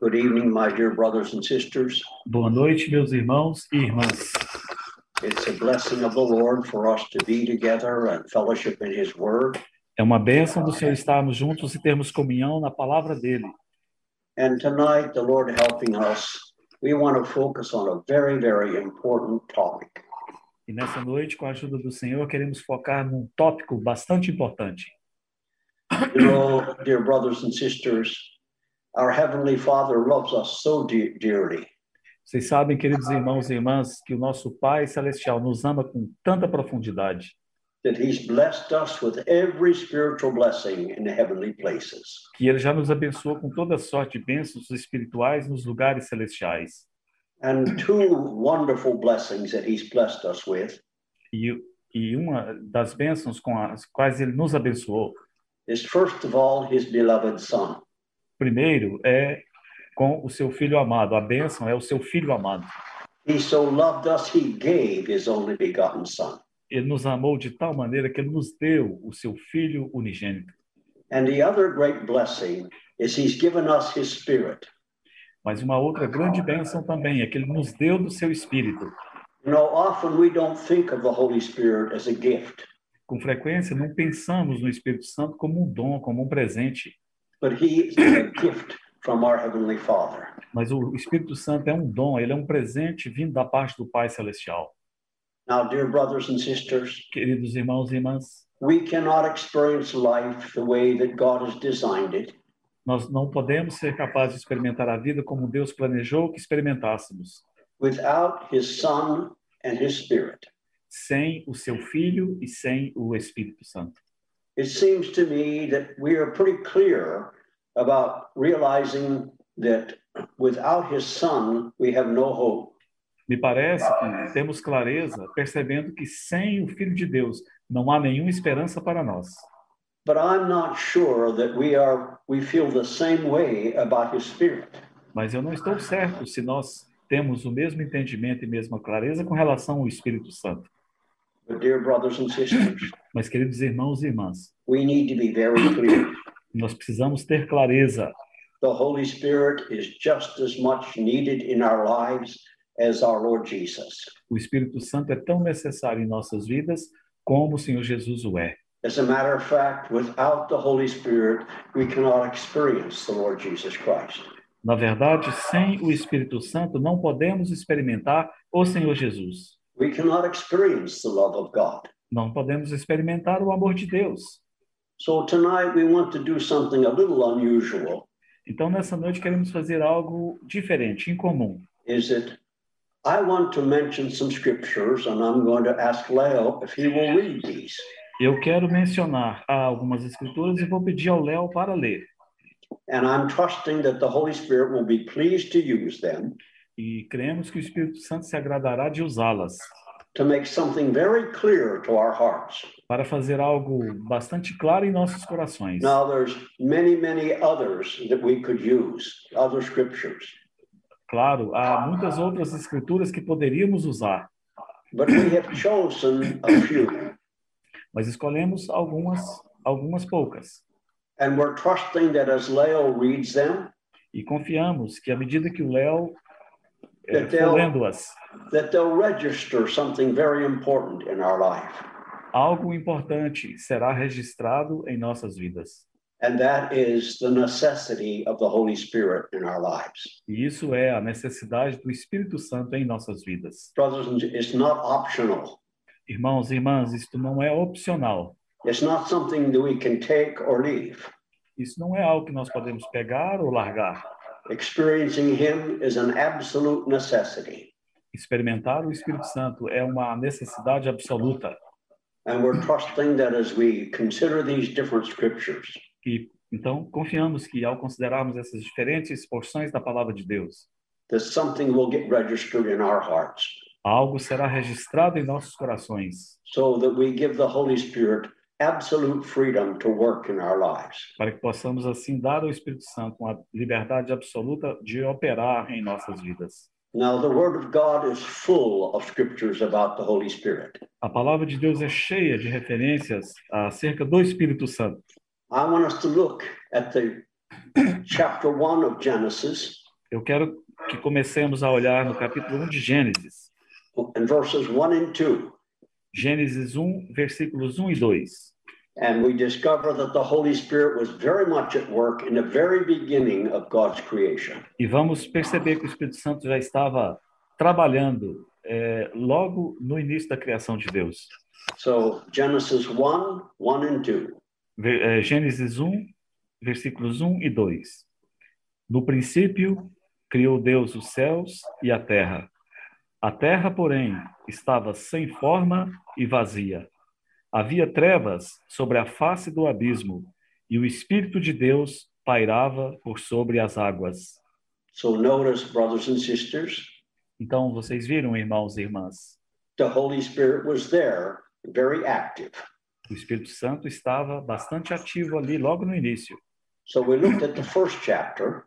Good evening, my dear brothers and sisters. Boa noite, meus irmãos e irmãs. It's a blessing of the Lord for us to be together and fellowship in His Word. É uma bênção do Senhor estarmos juntos e termos comunhão na palavra dele. And tonight, the Lord helping us, we want to focus on a very, very important topic. E nessa noite, com a ajuda do Senhor, queremos focar num tópico bastante importante. You know, dear brothers and sisters, our Heavenly Father loves us so de- dearly. Vocês sabem, queridos irmãos e irmãs, que o nosso Pai Celestial nos ama com tanta profundidade, that he's blessed us with every spiritual blessing in the heavenly places. que ele já nos abençoou com toda sorte de bênçãos espirituais nos lugares celestiais. And two wonderful blessings that he's blessed us with E, e uma das bênçãos com as quais ele nos abençoou, is first of all his beloved son. Primeiro é com o seu filho amado. A bênção é o seu filho amado. He so loved us he gave his only begotten son. Ele nos amou de tal maneira que ele nos deu o seu filho unigênito. And the other great blessing is he's given us his spirit. Mas uma outra grande bênção também é que ele nos deu do seu espírito. You know, often we don't think of the Holy Spirit as a gift, Com frequência não pensamos no Espírito Santo como um dom, como um presente, but he is a gift from our heavenly Father. mas o Espírito Santo é um dom, ele é um presente vindo da parte do Pai celestial. Now, dear brothers and sisters, Queridos irmãos e irmãs, we cannot experience life the way that God has designed it nós não podemos ser capazes de experimentar a vida como Deus planejou que experimentássemos, without his son and his spirit. sem o seu filho e sem o Espírito Santo. It seems to me that we are pretty clear about realizing that without his son, we have no hope. Me parece que temos clareza percebendo que sem o Filho de Deus não há nenhuma esperança para nós. But I'm not sure that we are we feel the same way about his spirit. Mas eu não estou certo se nós temos o mesmo entendimento e mesma clareza com relação ao Espírito Santo. But dear brothers and sisters, Mas, queridos irmãos e irmãs, we need to be very clear. nós precisamos ter clareza. The Holy Spirit is just as much needed in our lives as our Lord Jesus. O Espírito Santo é tão necessário em nossas vidas como o Senhor Jesus o é. As a matter of fact, without the Holy Spirit, we cannot experience the Lord Jesus Christ. Na verdade, sem o Espírito Santo não podemos experimentar o Senhor Jesus. We cannot experience the love of God. Não podemos experimentar o amor de Deus. So tonight we want to do something a little unusual. Então, nessa noite, queremos fazer algo diferente, incomum. Is that I want to mention some scriptures, and I'm going to ask Leo if he will read these. Eu quero mencionar algumas escrituras e vou pedir ao Léo para ler. And I'm trusting that the Holy Spirit will be pleased to use them E cremos que o Espírito Santo se agradará de usá-las to make something very clear to our hearts. para fazer algo bastante claro em nossos corações. Now, there's many, many others that we could use, other scriptures, Claro, há muitas outras escrituras que poderíamos usar, but we have chosen a few. mas escolhemos algumas, algumas poucas. And we're trusting that as Leo reads them, E confiamos que à medida que o Léo That they'll- for lendo-as, that they'll register something very important in our life. algo importante será registrado em nossas vidas. And that is the necessity of the Holy Spirit in our lives. E isso é a necessidade do Espírito Santo em nossas vidas. Brothers it's not optional. Irmãos e irmãs, isto não é opcional. It's not something that we can take or leave. Isso não é algo que nós podemos pegar ou largar. Experiencing Him is an absolute necessity. Experimentar o Espírito Santo é uma necessidade absoluta. And we're trusting that as we consider these different scriptures, E então confiamos que ao considerarmos essas diferentes porções da palavra de Deus, that something will get registered in our hearts algo será registrado em nossos corações, so that we give the Holy Spirit absolute freedom to work in our lives. para que possamos assim dar ao Espírito Santo uma liberdade absoluta de operar em nossas vidas. Now, the Word of God is full of scriptures about the Holy Spirit. A palavra de Deus é cheia de referências acerca do Espírito Santo. I want us to look at the chapter one of Genesis, Eu quero que comecemos a olhar no capítulo 1 de Gênesis. in verses 1 and 2. Gênesis 1, versículos 1 e 2. And we discover that the Holy Spirit was very much at work in the very beginning of God's creation. E vamos perceber que o Espírito Santo já estava trabalhando é, logo no início da criação de Deus. So Genesis 1, 1 and 2. Ver- é, Gênesis 1, versículos 1 e 2. No princípio, criou Deus os céus e a terra. A terra, porém, estava sem forma e vazia. Havia trevas sobre a face do abismo, e o Espírito de Deus pairava por sobre as águas. So notice, brothers and sisters, Então, vocês viram, irmãos e irmãs, the Holy Spirit was there, very active. o Espírito Santo estava bastante ativo ali logo no início. So we looked at the first chapter.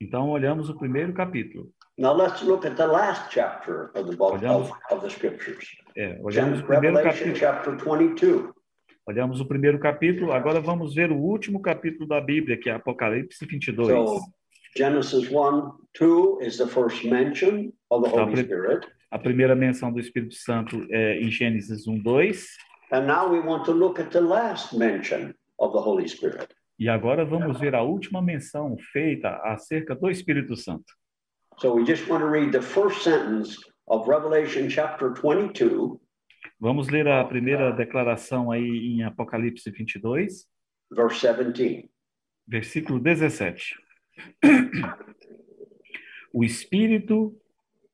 Então, olhamos o primeiro capítulo. Now let's look at the last chapter of the book Olhamos- of, of the scriptures. É, olhamos o primeiro Revelation capítulo. chapter 22. Olhamos o primeiro capítulo, agora vamos ver o último capítulo da Bíblia, que é Apocalipse 22. So Genesis 1, 2 is the first mention of the Holy Tá, pre- Spirit. A primeira menção do Espírito Santo é em Gênesis 1, 2. And now we want to look at the last mention of the Holy Spirit. E agora vamos ver a última menção feita acerca do Espírito Santo. So we just want to read the first sentence of Revelation chapter 22, Vamos ler a primeira declaração aí em Apocalipse 22, verse 17. versículo 17. O Espírito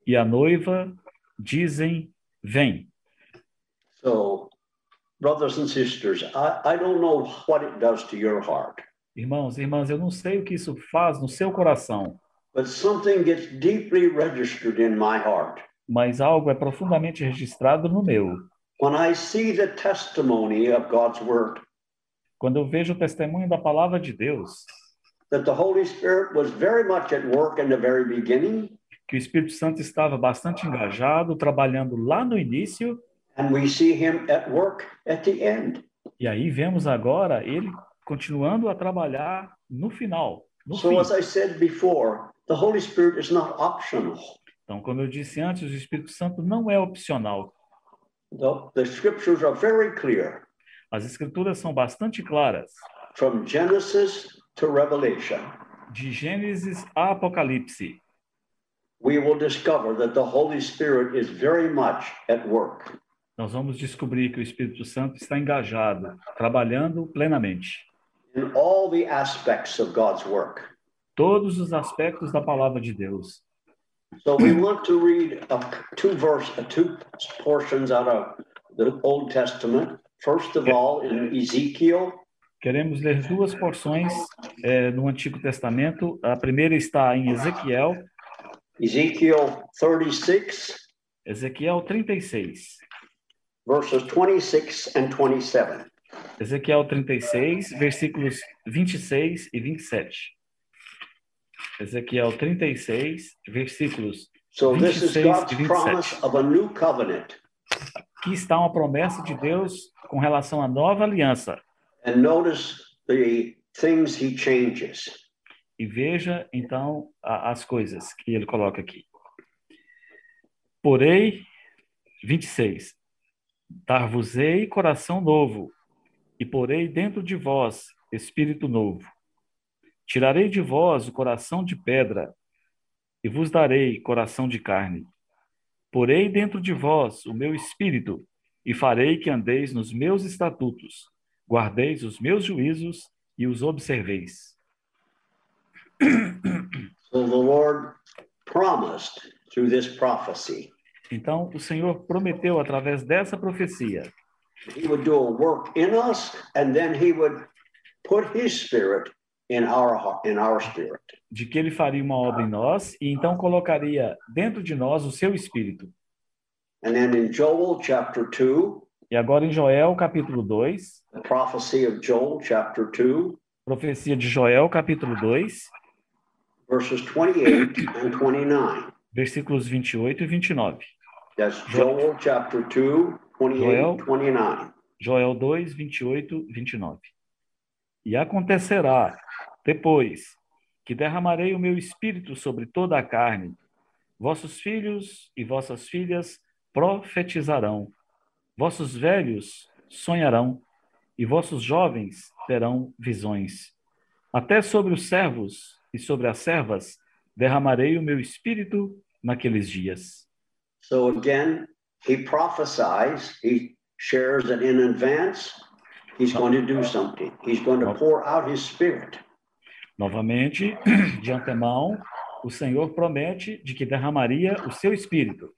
e a noiva dizem: Vem. So, brothers and sisters, I, I don't know what it does to your heart, Irmãos irmãs, eu não sei o que isso faz no seu coração, but something gets deeply registered in my heart. mas algo é profundamente registrado no meu. When I see the testimony of God's word, Quando eu vejo o testemunho da palavra de Deus, that the Holy Spirit was very much at work in the very beginning, que o Espírito Santo estava bastante engajado, trabalhando lá no início, and we see him at work at the end. e aí vemos agora ele continuando a trabalhar no final, no So, fim. as I said before, the Holy Spirit is not optional. Então, como eu disse antes, o Espírito Santo não é opcional. The, the scriptures are very clear As escrituras são bastante claras, from Genesis to Revelation. de Gênesis a Apocalipse. We will discover that the Holy Spirit is very much at work. Nós vamos descobrir que o Espírito Santo está engajado, trabalhando plenamente. in all the aspects of God's work. Todos os aspectos da palavra de Deus. So we want to read uh, two verse, uh, two portions out of the Old Testament. First of all, in Ezekiel Queremos ler duas porções eh, no Antigo Testamento. A primeira está em Ezequiel, Ezekiel 36, Ezequiel 36. verses 26 and 27. Ezequiel 36, versículos 26 e 27. Ezequiel 36, versículos. So this is 26 God's e 27. promise of a new covenant. Aqui está uma promessa de Deus com relação à nova aliança. And notice the things he changes. E veja, então, as coisas que ele coloca aqui. Porém, 26. Dar-vos-ei coração novo, e porei dentro de vós espírito novo. Tirarei de vós o coração de pedra, e vos darei coração de carne. Porei dentro de vós o meu espírito, e farei que andeis nos meus estatutos, guardeis os meus juízos e os observeis. So the Lord promised through this prophecy Então, o Senhor prometeu através dessa profecia he would do a work in us and then he would put his spirit in our heart, in our spirit. de que ele faria uma obra em nós e então colocaria dentro de nós o seu espírito. And then in Joel chapter 2, E agora em Joel, capítulo 2, the prophecy of Joel chapter 2, profecia de Joel, capítulo 2, verses 28 and 29. versículos 28 e 29. That's Joel chapter 2, 28, Joel. 29. Joel 2, 28 e 29. E acontecerá depois que derramarei o meu espírito sobre toda a carne. Vossos filhos e vossas filhas profetizarão, vossos velhos sonharão, e vossos jovens terão visões. Até sobre os servos e sobre as servas derramarei o meu espírito naqueles dias. So again, he prophesies, he shares that in advance he's going to do something. He's going to pour out his spirit. Novamente, de antemão, o Senhor promete de que derramaria o seu espírito.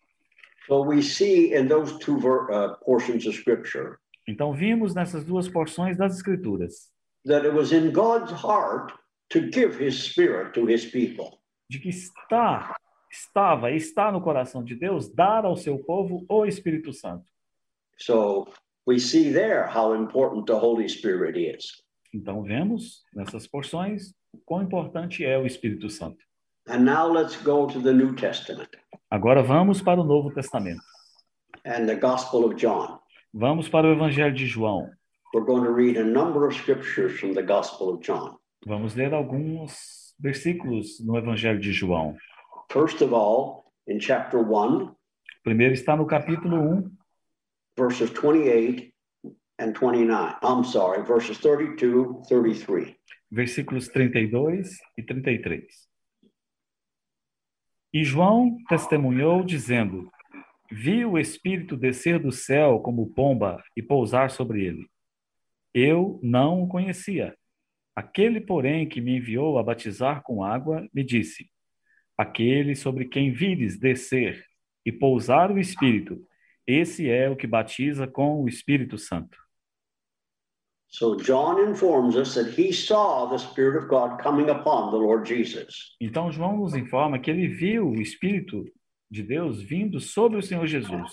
So we see in those two uh, portions of scripture Então vimos nessas duas porções das escrituras that it was in God's heart to give his spirit to his people. de que está estava está no coração de Deus dar ao seu povo o Espírito Santo. So we see there how important the Holy Spirit is. Então vemos nessas porções quão importante é o Espírito Santo. And now let's go to the New Testament Agora vamos para o Novo Testamento. and the Gospel of John. Vamos para o Evangelho de João. We're going to read a number of scriptures from the Gospel of John. Vamos ler alguns versículos no Evangelho de João. First of all, in chapter 1, Primeiro está no capítulo 1, verses 28 and 29. I'm sorry, verses 32, 33. versículos 32 e 33. E João testemunhou, dizendo: Vi o Espírito descer do céu como pomba e pousar sobre ele. Eu não o conhecia. Aquele, porém, que me enviou a batizar com água, me disse: Aquele sobre quem vires descer e pousar o Espírito, esse é o que batiza com o Espírito Santo. So John informs us that he saw the Spirit of God coming upon the Lord Jesus. Então, João nos informa que ele viu o Espírito de Deus vindo sobre o Senhor Jesus.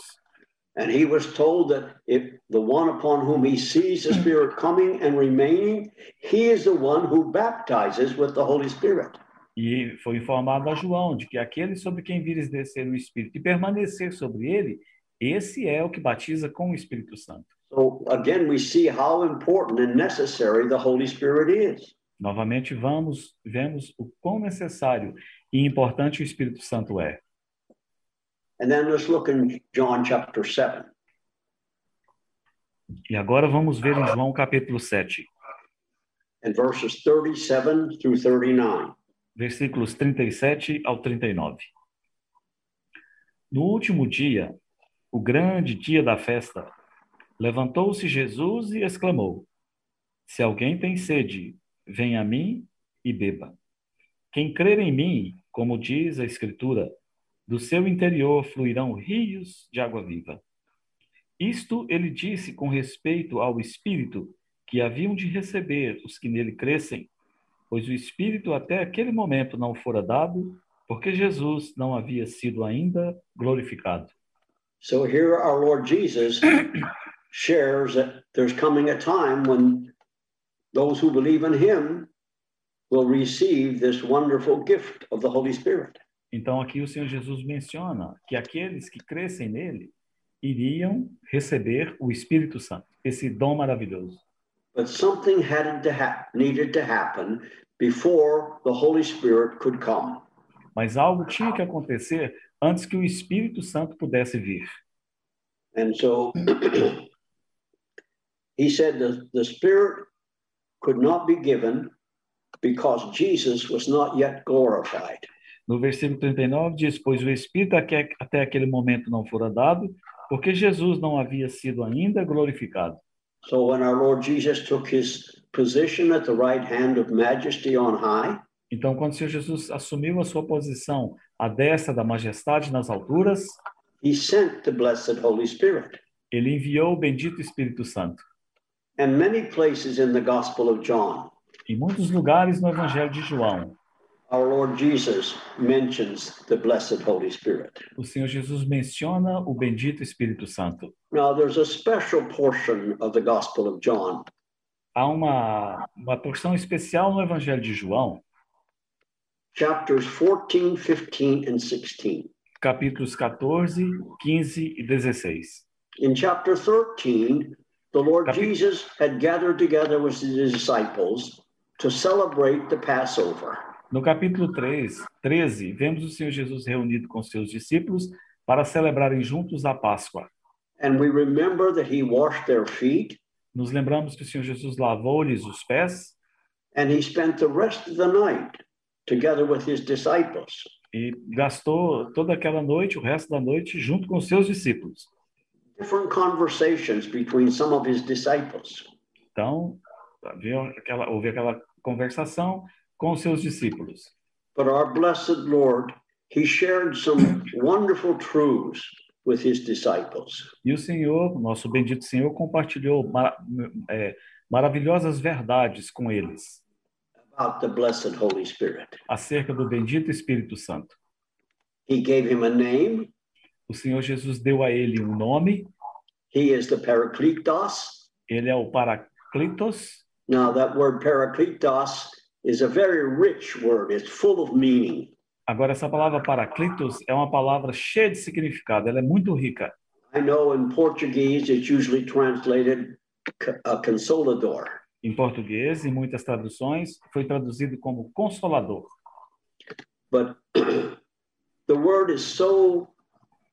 And he was told that if the one upon whom he sees the Spirit coming and remaining, he is the one who baptizes with the Holy Spirit. E foi informado a João de que aquele sobre quem vires descer o Espírito e permanecer sobre ele, esse é o que batiza com o Espírito Santo. So again, we see how important and necessary the Holy Spirit is. Novamente, vamos, vemos o quão necessário e importante o Espírito Santo é. And then let's look in John chapter 7. E agora vamos ver em João capítulo 7, and verses 37 through 39. versículos 37 ao 39. No último dia, o grande dia da festa, levantou-se Jesus e exclamou: Se alguém tem sede, venha a mim e beba. Quem crer em mim, como diz a Escritura, do seu interior fluirão rios de água viva. Isto ele disse com respeito ao Espírito que haviam de receber os que nele crescem, pois o Espírito até aquele momento não fora dado, porque Jesus não havia sido ainda glorificado. So here our Lord Jesus shares that there's coming a time when those who believe in him will receive this wonderful gift of the Holy Spirit. Então aqui o Senhor Jesus menciona que aqueles que crescem nele iriam receber o Espírito Santo, esse dom maravilhoso. But something had to ha- needed to happen before the Holy Spirit could come. Mas algo tinha que acontecer antes que o Espírito Santo pudesse vir. And so he said that the Spirit could not be given because Jesus was not yet glorified. No versículo 39 diz: Pois o Espírito até aquele momento não fora dado, porque Jesus não havia sido ainda glorificado. So when our Lord Jesus took his position at the right hand of majesty on high, Então, quando o Senhor Jesus assumiu a sua posição à destra da majestade nas alturas, he sent the blessed Holy Spirit. ele enviou o bendito Espírito Santo. And many places in the Gospel of John, Em muitos lugares no Evangelho de João, our Lord Jesus mentions the blessed Holy Spirit. o Senhor Jesus menciona o bendito Espírito Santo. Now, there's a special portion of the Gospel of John Há uma, uma porção especial no Evangelho de João, chapters 14, 15, and 16. capítulos 14, 15 e 16. In chapter 13, the Lord Jesus had gathered together with his disciples to celebrate the Passover. No capítulo 3, 13, vemos o Senhor Jesus reunido com seus discípulos para celebrarem juntos a Páscoa. And we remember that he washed their feet Nos lembramos que o Senhor Jesus lavou-lhes os pés and he spent the rest of the night together with his disciples. e gastou toda aquela noite, o resto da noite, junto com seus discípulos. Different conversations between some of his disciples. Então, havia aquela, houve aquela conversação com os seus discípulos. But our blessed Lord, he shared some wonderful truths with his disciples. E o Senhor, nosso bendito Senhor, compartilhou mara- é, maravilhosas verdades com eles about the blessed Holy Spirit. acerca do bendito Espírito Santo. He gave him a name. O Senhor Jesus deu a ele um nome, He is the Parakletos. ele é o Paraclitos. Now, that word Parakletos is a very rich word. It's full of meaning. Agora, essa palavra Paraclitos é uma palavra cheia de significado, ela é muito rica. I know in Portuguese it's usually translated a consolador. Em português, em muitas traduções, foi traduzido como consolador. But the word is so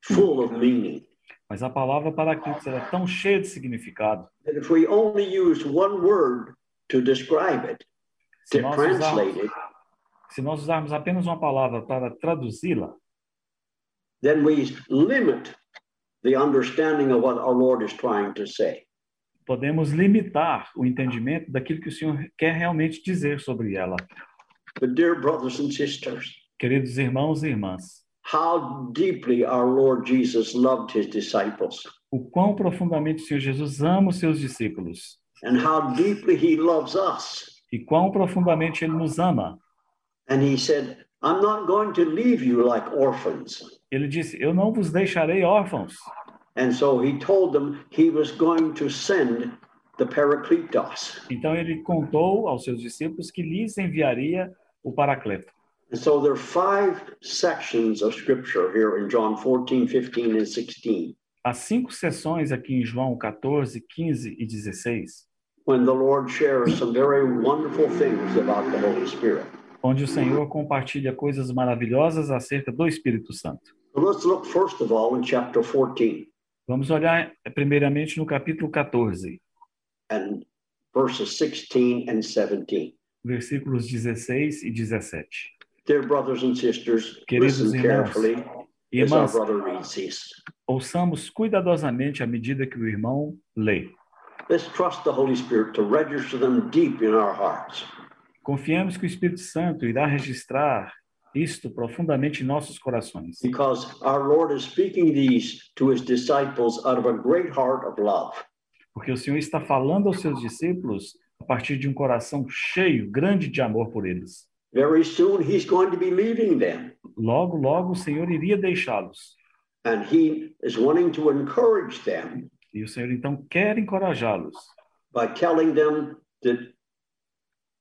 full of meaning Mas a palavra Paraclitos ela é tão cheia de significado. that if we only used one word to describe it, Se to nós, translate usarmos, it, se nós usarmos apenas uma palavra para traduzi-la, then we limit the understanding of what our Lord is trying to say. Podemos limitar o entendimento daquilo que o Senhor quer realmente dizer sobre ela. But, dear brothers and sisters, Queridos irmãos e irmãs, how deeply our Lord Jesus loved his disciples o quão profundamente o Senhor Jesus ama os seus discípulos and how deeply he loves us. e quão profundamente ele nos ama. And he said, I'm not going to leave you like orphans. Ele disse: Eu não vos deixarei órfãos. And so he told them he was going to send the Parakletos. Então ele contou aos seus discípulos que lhes enviaria o Paracleto. And so there are five sections of scripture here in John 14, 15, and 16 Há cinco sessões aqui em João 14, 15 e 16, when the Lord shares some very wonderful things about the Holy Spirit. onde o Senhor compartilha coisas maravilhosas acerca do Espírito Santo. So let's look first of all in chapter 14 Vamos olhar eh, primeiramente no capítulo 14, and verses 16 and 17. versículos 16 e 17. Dear brothers and sisters, Queridos listen irmãos, carefully as our Irmãs, brother reads these. ouçamos cuidadosamente à medida que o irmão lê. Let's trust the Holy Spirit to register them deep in our hearts. Confiemos que o Espírito Santo irá registrar isto profundamente em nossos corações, because our Lord is speaking these to his disciples out of a great heart of love. porque o Senhor está falando aos seus discípulos a partir de um coração cheio, grande de amor por eles. Very soon he's going to be leaving them, Logo, logo o Senhor iria deixá-los. and he is wanting to encourage them E o Senhor então quer encorajá-los, by telling them that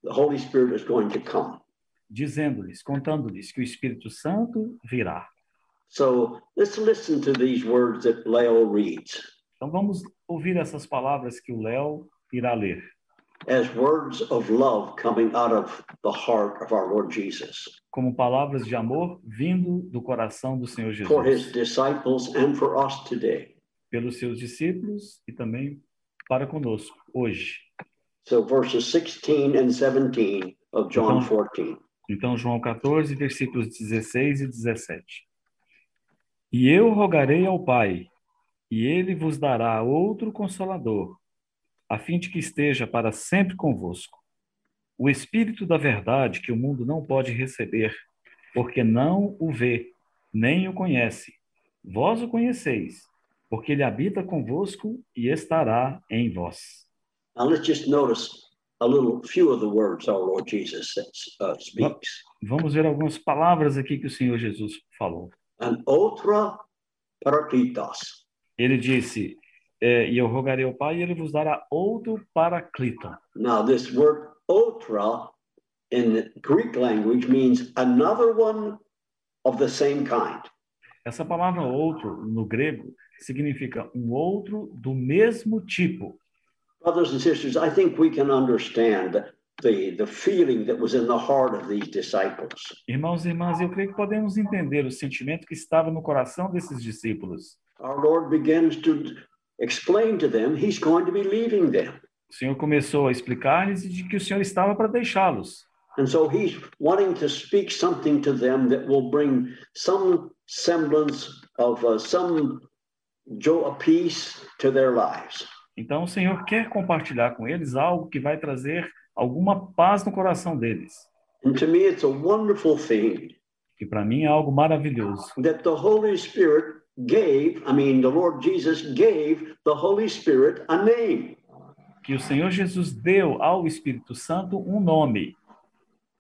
the Holy Spirit is going to come. Dizendo-lhes, contando-lhes que o Espírito Santo virá. So let's listen to these words that Leo reads Então vamos ouvir essas palavras que o Léo irá ler, as words of love coming out of the heart of our Lord Jesus como palavras de amor vindo do coração do Senhor for his Jesus, disciples and for us today. pelos seus discípulos e também para conosco hoje. So verses 16 and 17 of John Então- 14. Então, João 14, versículos 16 e 17. E eu rogarei ao Pai, e ele vos dará outro consolador, a fim de que esteja para sempre convosco. O Espírito da Verdade, que o mundo não pode receber, porque não o vê, nem o conhece. Vós o conheceis, porque ele habita convosco e estará em vós. Now let's just notice a little few of the words our Lord Jesus says, uh, speaks. Vamos ver algumas palavras aqui que o Senhor Jesus falou. An outra parakletos. Ele disse: é, E eu rogarei ao Pai, e ele vos dará outro paraclito. Now this word outra in the Greek language means another one of the same kind. Essa palavra outro, no grego, significa um outro do mesmo tipo. Brothers and sisters, I think we can understand the, the feeling that was in the heart of these disciples. Irmãos e irmãs, eu creio que podemos entender o sentimento que estava no coração desses discípulos. Our Lord begins to explain to them he's going to be leaving them. O Senhor começou a explicar-lhes de que o Senhor estava para deixá-los. And so he's wanting to speak something to them that will bring some semblance of uh, some joy, peace to their lives. Então o Senhor quer compartilhar com eles algo que vai trazer alguma paz no coração deles. And to me, it's a wonderful thing Que para mim é algo maravilhoso. that the Holy Spirit gave, I mean, the Lord Jesus gave the Holy Spirit a name. Que o Senhor Jesus deu ao Espírito Santo um nome.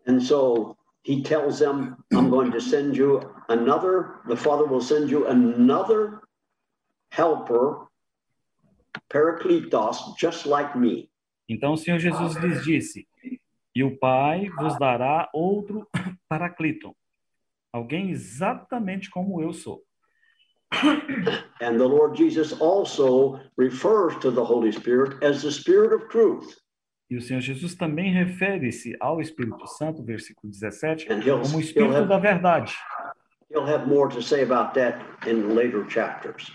And so he tells them, I'm going to send you another, the Father will send you another helper, Paracletos, just like me. Então o Senhor Jesus lhes disse: E o Pai vos dará outro Paraclito, alguém exatamente como eu sou. And the Lord Jesus also refers to the Holy Spirit as the Spirit of truth. E o Senhor Jesus também refere-se ao Espírito Santo, versículo 17, And he'll, como o Espírito have, da verdade. he'll have more to say about that in later chapters.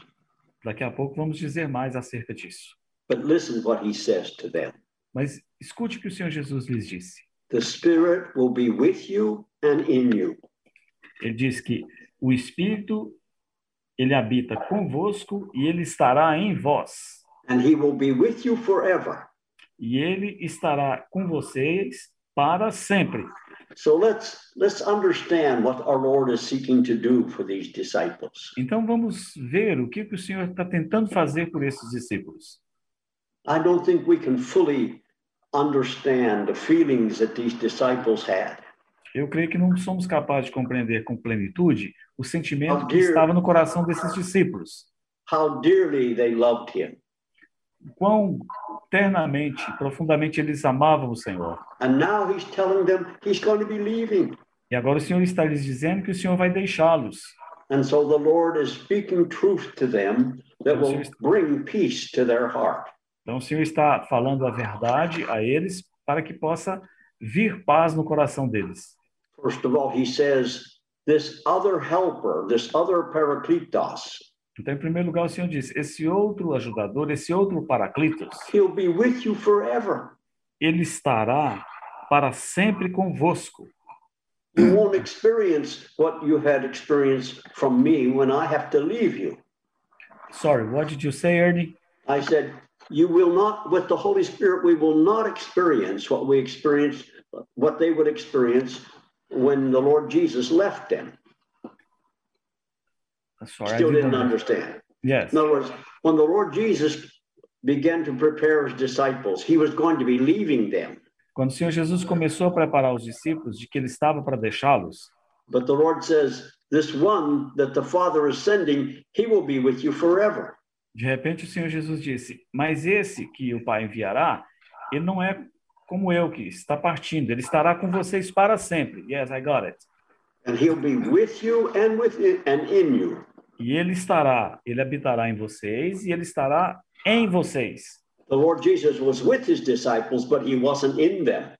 Daqui a pouco vamos dizer mais acerca disso. But listen what he says to them. Mas escute o que o Senhor Jesus lhes disse. The Spirit will be with you and in you. Ele diz que o Espírito ele habita convosco e ele estará em vós. and he will be with you forever. E ele estará com vocês para sempre. So let's let's understand what our Lord is seeking to do for these disciples. Então vamos ver o que, que o Senhor está tentando fazer por esses discípulos. I don't think we can fully understand the feelings that these disciples had. Eu creio que não somos capazes de compreender com plenitude o sentimento Oh, que dear. estava no coração desses discípulos. How dearly they loved him. Quão ternamente, profundamente eles amavam o Senhor. And now he's telling them he's going to be leaving. E agora o Senhor está lhes dizendo que o Senhor vai deixá-los. And so the Lord is speaking truth to them that will bring peace to their heart. Então o Senhor está falando a verdade a eles para que possa vir paz no coração deles. First of all, he says, This other helper, this other paracletos, Então, em primeiro lugar, o Senhor diz: esse outro ajudador, esse outro paraclitos, he'll be with you forever. ele estará para sempre convosco. You won't experience what you had experienced from me when I have to leave you. Sorry, what did you say, Ernie? I said, You will not, with the Holy Spirit, we will not experience what we experienced, what they would experience when the Lord Jesus left them. Sorry, Still didn't understand. Yes. In other words, when the Lord Jesus began to prepare his disciples, he was going to be leaving them. Quando o Senhor Jesus começou a preparar os discípulos de que ele estava para deixá-los, But the Lord says, This one that the Father is sending, he will be with you forever. de repente o Senhor Jesus disse: Mas esse que o Pai enviará, ele não é como eu que está partindo, ele estará com vocês para sempre. Yes, I got it. And he'll be with you and with and in you. E ele estará, ele habitará em vocês e ele estará em vocês. The Lord Jesus was with his disciples, but he wasn't in them.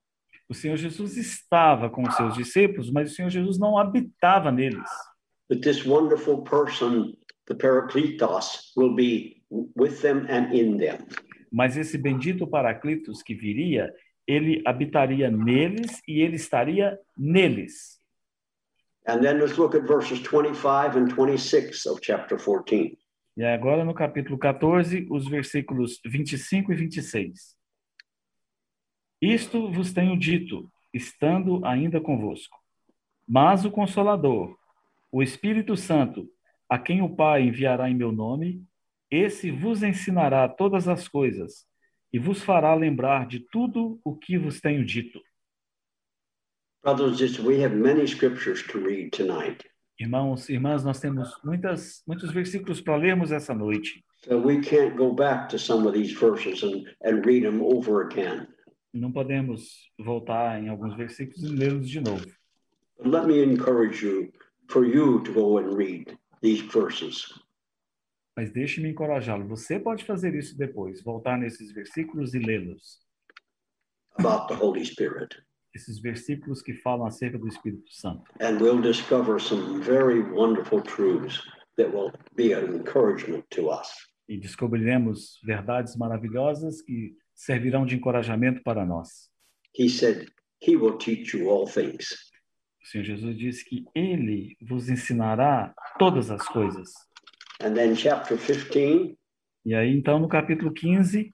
O Senhor Jesus estava com os seus discípulos, mas o Senhor Jesus não habitava neles. But this wonderful person, the Paracletos, will be with them and in them. Mas esse bendito Paraclitos que viria, ele habitaria neles e ele estaria neles. And then let's look at verses 25 and 26 of chapter 14. E agora no capítulo 14, os versículos 25 e 26. Isto vos tenho dito, estando ainda convosco. Mas o Consolador, o Espírito Santo, a quem o Pai enviará em meu nome, esse vos ensinará todas as coisas e vos fará lembrar de tudo o que vos tenho dito. Brothers and sisters, we have many scriptures to read tonight. Irmãos irmãs, nós temos muitas, muitos versículos para lermos essa noite. So we can't go back to some of these verses and, and read them over again. Não podemos voltar em alguns versículos e lê-los de novo. But let me encourage you for you to go and read these verses. Mas deixe-me encorajá-lo. Você pode fazer isso depois, voltar nesses versículos e lê-los. about the Holy Spirit. Esses versículos que falam acerca do Espírito Santo. And we'll discover some very wonderful truths that will be an encouragement to us. E descobriremos verdades maravilhosas que servirão de encorajamento para nós. He said, He will teach you all things. O Senhor Jesus disse que Ele vos ensinará todas as coisas. And then, chapter 15, E aí, então, no capítulo 15,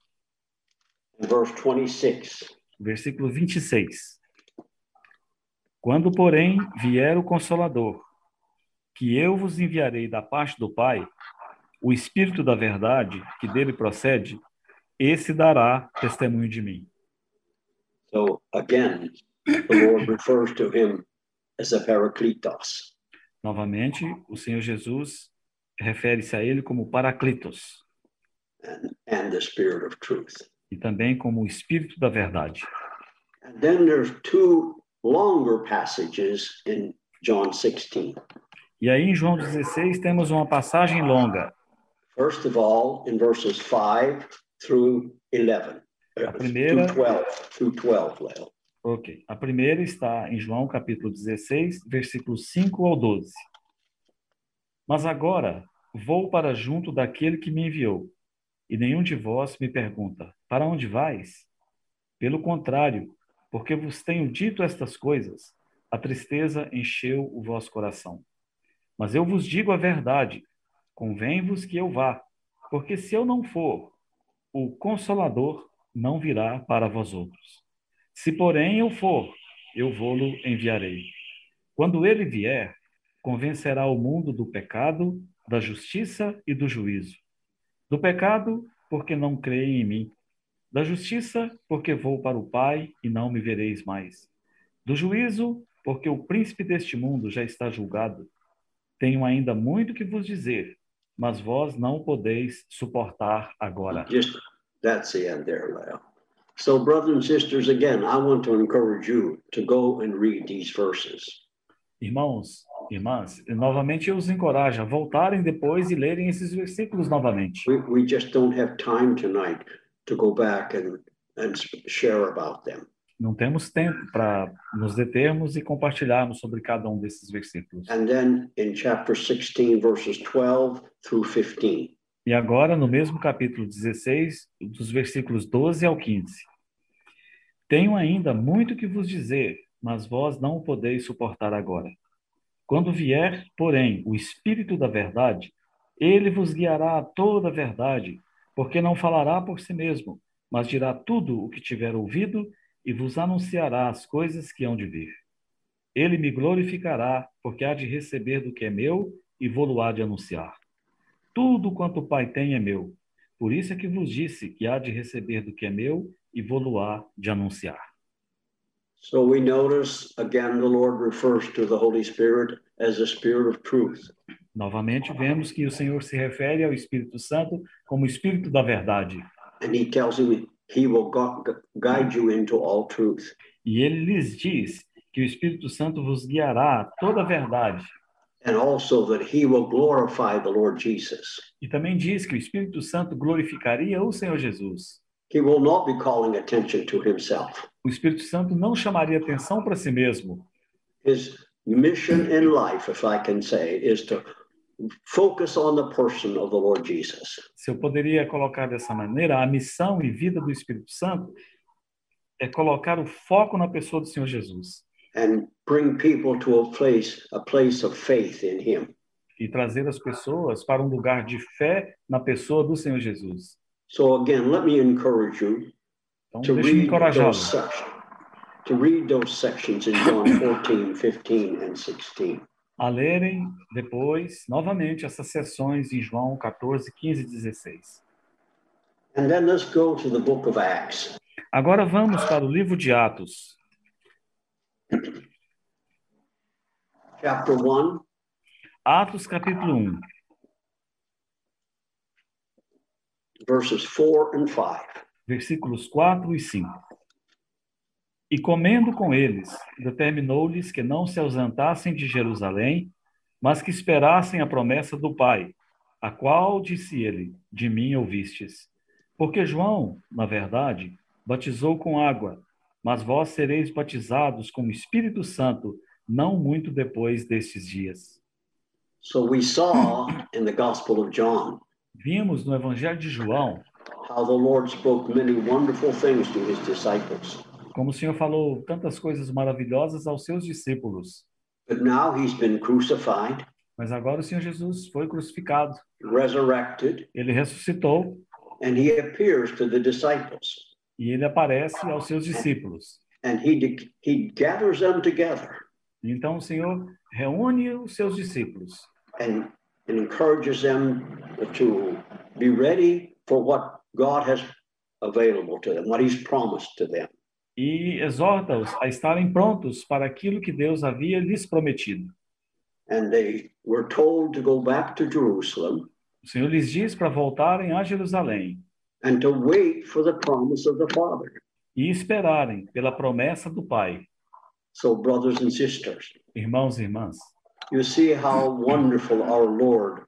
verse 26. versículo 26. Quando, porém, vier o Consolador, que eu vos enviarei da parte do Pai, o Espírito da Verdade, que dele procede, esse dará testemunho de mim. So, again, the Lord refers to him as a Parakletos. Novamente, o Senhor Jesus refere-se a ele como Paraclitos and, and the Spirit of truth. e também como o Espírito da Verdade. And then there's two longer passages in John 16. E aí, em João 16, temos uma passagem longa. First of all, in verses 5 through 11. uh, primeira- Through 12, through 12, Leo. Ok. A primeira está em João capítulo 16, versículos 5 ao 12. Mas agora vou para junto daquele que me enviou, e nenhum de vós me pergunta: Para onde vais? Pelo contrário, porque vos tenho dito estas coisas, a tristeza encheu o vosso coração. Mas eu vos digo a verdade: convém-vos que eu vá, porque se eu não for, o Consolador não virá para vós outros. Se, porém, eu for, eu vou-lo enviarei. Quando ele vier, convencerá o mundo do pecado, da justiça e do juízo. Do pecado, porque não creem em mim. Da justiça, porque vou para o Pai e não me vereis mais. Do juízo, porque o príncipe deste mundo já está julgado. Tenho ainda muito que vos dizer, mas vós não podeis suportar agora. Just that's the end there, Leo. So, brothers and sisters, again, I want to encourage you to go and read these verses. Irmãos, irmãs, novamente eu os encorajo a voltarem depois e lerem esses versículos novamente. We, we just don't have time tonight to go back and, and share about them. Não temos tempo para nos determos e compartilharmos sobre cada um desses versículos. And then in chapter 16, verses 12 through 15. E agora, no mesmo capítulo 16, dos versículos 12 ao 15. Tenho ainda muito que vos dizer, mas vós não o podeis suportar agora. Quando vier, porém, o Espírito da Verdade, ele vos guiará a toda a verdade, porque não falará por si mesmo, mas dirá tudo o que tiver ouvido e vos anunciará as coisas que hão de vir. Ele me glorificará, porque há de receber do que é meu e vou-lo há de anunciar. Tudo quanto o Pai tem é meu. Por isso é que vos disse que há de receber do que é meu e vou-lo há de anunciar. So we notice again the Lord refers to the Holy Spirit as a spirit of truth. Novamente vemos que o Senhor se refere ao Espírito Santo como o Espírito da verdade. And he tells him he will gu- gu- guide you into all truth. E ele lhes diz que o Espírito Santo vos guiará a toda a verdade. And also that he will glorify the Lord Jesus. E também diz que o Espírito Santo glorificaria o Senhor Jesus. He will not be calling attention to himself. O Espírito Santo não chamaria atenção para si mesmo. His mission in life, if I can say, is to focus on the person of the Lord Jesus. Se eu poderia colocar dessa maneira, a missão e vida do Espírito Santo é colocar o foco na pessoa do Senhor Jesus and bring people to a place a place of faith in him e trazer as pessoas para um lugar de fé na pessoa do Senhor Jesus. so again let me encourage you Então, to read those sections to read those sections in john 14 15 and 16 a lerem depois, novamente, essas sessões em João 14, 15 e 16. and then let's go to the book of acts. Agora vamos para o livro de Atos, chapter 1 Atos capítulo 1, verses 4 and 5 versículos 4 e 5. E comendo com eles, determinou-lhes que não se ausentassem de Jerusalém, mas que esperassem a promessa do Pai, a qual, disse ele, de mim ouvistes. Porque João, na verdade, batizou com água, mas vós sereis batizados com o Espírito Santo não muito depois destes dias. So we saw in the Gospel of John Vimos no Evangelho de João how the Lord spoke many wonderful things to his disciples. Como o Senhor falou tantas coisas maravilhosas aos seus discípulos. But now he's been crucified, Mas agora o Senhor Jesus foi crucificado, resurrected, ele ressuscitou and he appears to the disciples. e ele aparece aos seus discípulos. And he, de- he gathers them together Então o Senhor reúne os seus discípulos and, and encourages them to be ready for what God has available to them, what he's promised to them. E exorta-os a estarem prontos para aquilo que Deus havia lhes prometido. And they were told to go back to Jerusalem O Senhor lhes diz para voltarem a Jerusalém and to wait for the promise of the Father. e esperarem pela promessa do Pai. So, brothers and sisters, Irmãos e irmãs, you see how wonderful our Lord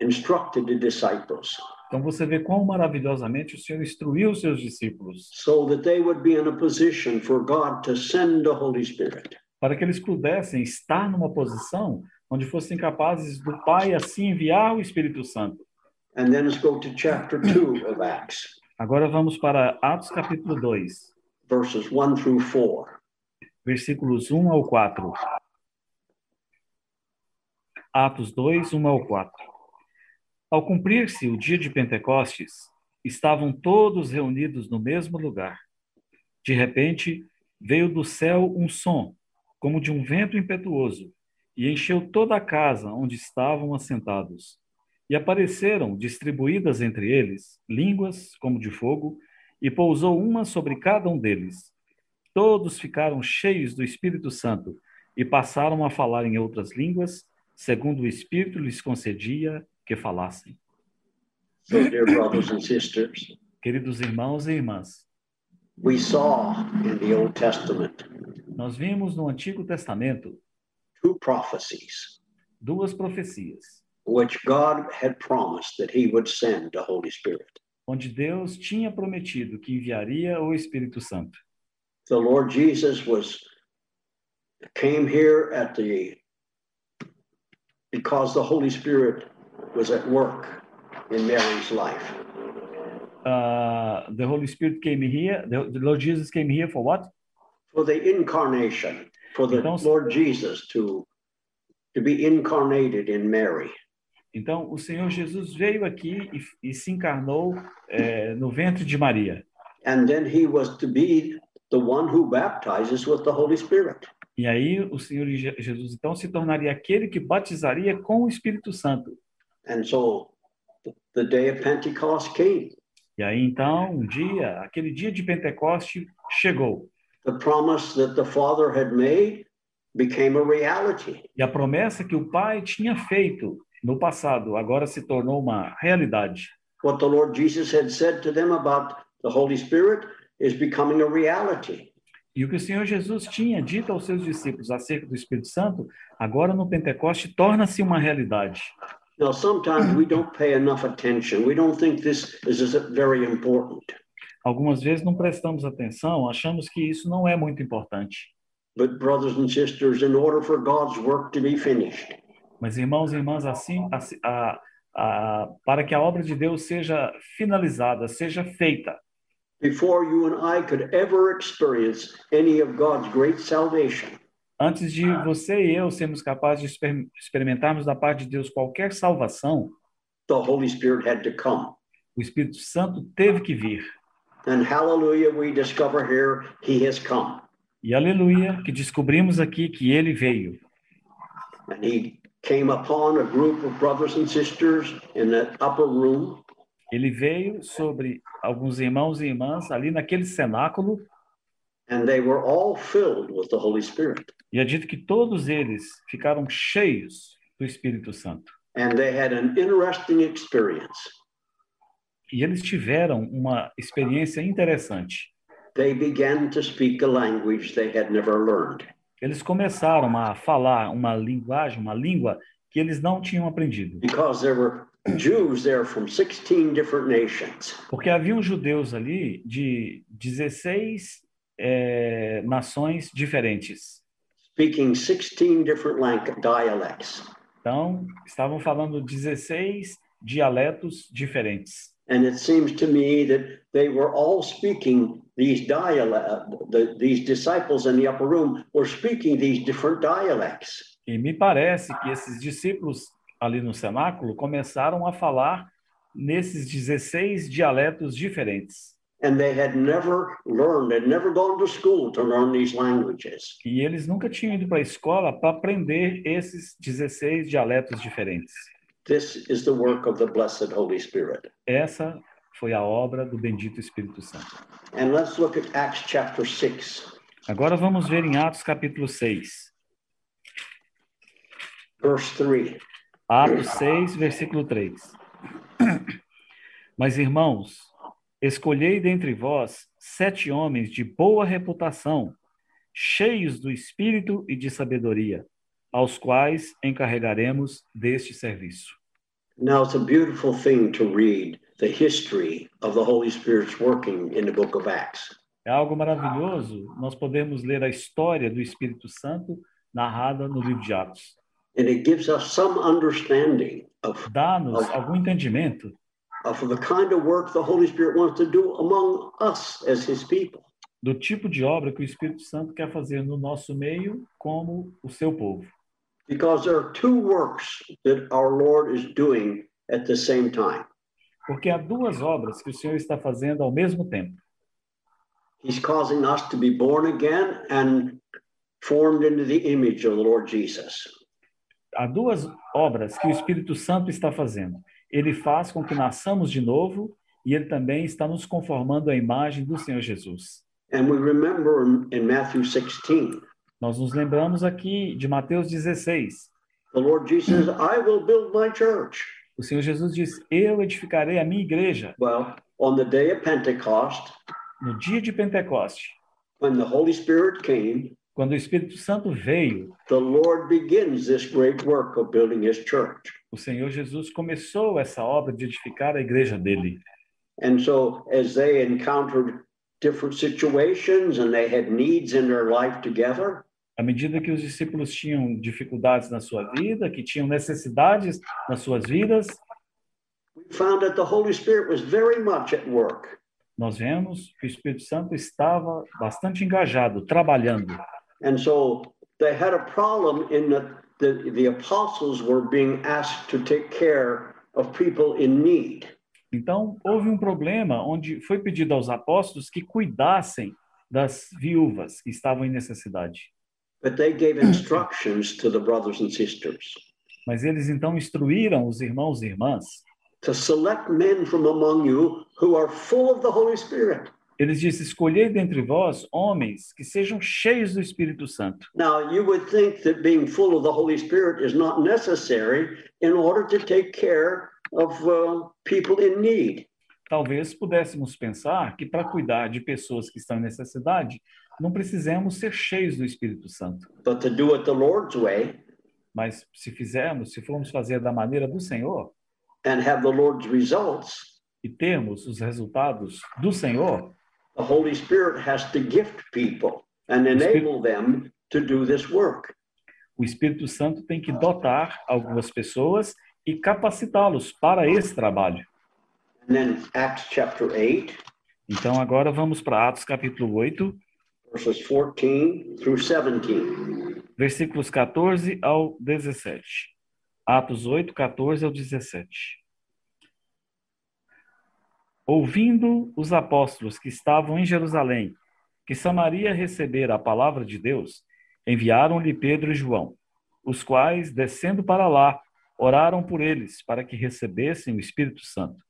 instructed the disciples então você vê quão maravilhosamente o Senhor instruiu os seus discípulos so that they would be in a position for God to send the Holy Spirit. para que eles pudessem estar numa posição onde fossem capazes do Pai assim enviar o Espírito Santo. And then let's go to chapter 2 of Acts, Agora vamos para Atos capítulo 2, verses 1 through 4. versículos 1 ao 4. Atos 2, 1 ao 4. Ao cumprir-se o dia de Pentecostes, estavam todos reunidos no mesmo lugar. De repente, veio do céu um som, como de um vento impetuoso, e encheu toda a casa onde estavam assentados. E apareceram, distribuídas entre eles, línguas como de fogo, e pousou uma sobre cada um deles. Todos ficaram cheios do Espírito Santo e passaram a falar em outras línguas, segundo o Espírito lhes concedia que falassem. So, dear brothers and sisters, Queridos irmãos e irmãs, we saw in the Old Testament nós vimos no Antigo Testamento two prophecies duas profecias, which God had promised that he would send the Holy Spirit. onde Deus tinha prometido que enviaria o Espírito Santo. The Lord Jesus was came here at the because the Holy Spirit was at work in Mary's life. Uh, the Holy Spirit came here, the, the Lord Jesus came here for what? For the incarnation, for the Então- Lord Jesus to to be incarnated in Mary. Então, o Senhor Jesus veio aqui e, e se encarnou eh, no ventre de Maria. And then he was to be the one who baptizes with the Holy Spirit. E aí o Senhor Je- Jesus então se tornaria aquele que batizaria com o Espírito Santo. And so the day of Pentecost came. E aí então, um dia, aquele dia de Pentecoste chegou. The promise that the Father had made became a reality. E a promessa que o Pai tinha feito no passado agora se tornou uma realidade. What the Lord Jesus had said to them about the Holy Spirit is becoming a reality. E o que o Senhor Jesus tinha dito aos seus discípulos acerca do Espírito Santo, agora no Pentecoste torna-se uma realidade. Now, sometimes we don't pay enough attention. We don't think this is very important. Algumas vezes não prestamos atenção, achamos que isso não é muito importante. But, brothers and sisters, in order for God's work to be finished, Mas, irmãos e irmãs, assim, assim, a, a, para que a obra de Deus seja finalizada, seja feita, before you and I could ever experience any of God's great salvation, antes de você e eu sermos capazes de exper- experimentarmos da parte de Deus qualquer salvação, the Holy Spirit had to come. o Espírito Santo teve que vir. And hallelujah, we discover here he has come. E aleluia, que descobrimos aqui que ele veio. And he came upon a group of brothers and sisters in that upper room. Ele veio sobre alguns irmãos e irmãs ali naquele cenáculo And they were all filled with the Holy Spirit. E é dito que todos eles ficaram cheios do Espírito Santo. And they had an interesting experience. E eles tiveram uma experiência interessante. They began to speak a language they had never learned. Eles começaram a falar uma linguagem, uma língua que eles não tinham aprendido. Because there were Jews there from 16 different nations. Porque haviam judeus ali de 16 é, nações diferentes. Speaking 16 different dialects. Então, estavam falando 16 dialetos diferentes. And it seems to me that they were all speaking these dialect, the, these disciples in the upper room were speaking these different dialects. E me parece que esses discípulos ali no cenáculo começaram a falar nesses 16 dialetos diferentes. And they had never learned, had never gone to school to learn these languages. E eles nunca tinham ido para a escola para aprender esses 16 dialetos diferentes. This is the work of the blessed Holy Spirit. Essa foi a obra do bendito Espírito Santo. And let's look at Acts chapter 6, Agora vamos ver em Atos capítulo 6. verse 3. Atos 6, versículo 3. Mas, irmãos, escolhei dentre vós sete homens de boa reputação, cheios do espírito e de sabedoria, aos quais encarregaremos deste serviço. Now, it's a beautiful thing to read the history of the Holy Spirit's working in the book of Acts. É algo maravilhoso nós podemos ler a história do Espírito Santo narrada no livro de Atos. And it gives us some understanding of, Dá-nos algum entendimento of the kind of work the Holy Spirit wants to do among us as His people. do tipo de obra que o Espírito Santo quer fazer no nosso meio como o seu povo. Because there are two works that our Lord is doing at the same time. Porque há duas obras que o Senhor está fazendo ao mesmo tempo. He's causing us to be born again and formed into the image of the Lord Jesus. Há duas obras que o Espírito Santo está fazendo. Ele faz com que nasçamos de novo e ele também está nos conformando à imagem do Senhor Jesus. And we remember in, in Matthew 16, Nós nos lembramos aqui de Mateus 16. the Lord Jesus says, I will build my church. O Senhor Jesus diz: Eu edificarei a minha igreja. Well, on the day of Pentecost, No dia de Pentecoste, when the Holy Spirit came, quando o Espírito Santo veio, the Lord begins this great work of building his church. o Senhor Jesus começou essa obra de edificar a igreja dele. And so, as they encountered different situations and they had needs in their life together, À medida que os discípulos tinham dificuldades na sua vida, que tinham necessidades nas suas vidas, we found that the Holy Spirit was very much at work. nós vemos que o Espírito Santo estava bastante engajado, trabalhando. And so they had a problem in that the, the apostles were being asked to take care of people in need. Então, houve um problema onde foi pedido aos apóstolos que cuidassem das viúvas que estavam em necessidade. But they gave instructions to the brothers and sisters Mas eles então instruíram os irmãos e irmãs. Eles disse: Escolhei dentre vós homens que sejam cheios do Espírito Santo. Now, you would think that being full of the Holy Spirit is not necessary in order to take care of uh, people in need. Talvez pudéssemos pensar que para cuidar de pessoas que estão em necessidade, não precisamos ser cheios do Espírito Santo. But to do it the Lord's way Mas se fizermos, se formos fazer da maneira do Senhor and have the Lord's results, e termos os resultados do Senhor, the Holy Spirit has to gift people and enable them to do this work. o Espírito Santo tem que dotar algumas pessoas e capacitá-los para esse trabalho. And then Acts chapter 8, Então agora vamos para Atos capítulo 8, verses 14 through 17. versículos 14 ao 17. Atos 8, 14 ao 17. Ouvindo os apóstolos que estavam em Jerusalém, que Samaria recebera a palavra de Deus, enviaram-lhe Pedro e João, os quais, descendo para lá, oraram por eles, para que recebessem o Espírito Santo.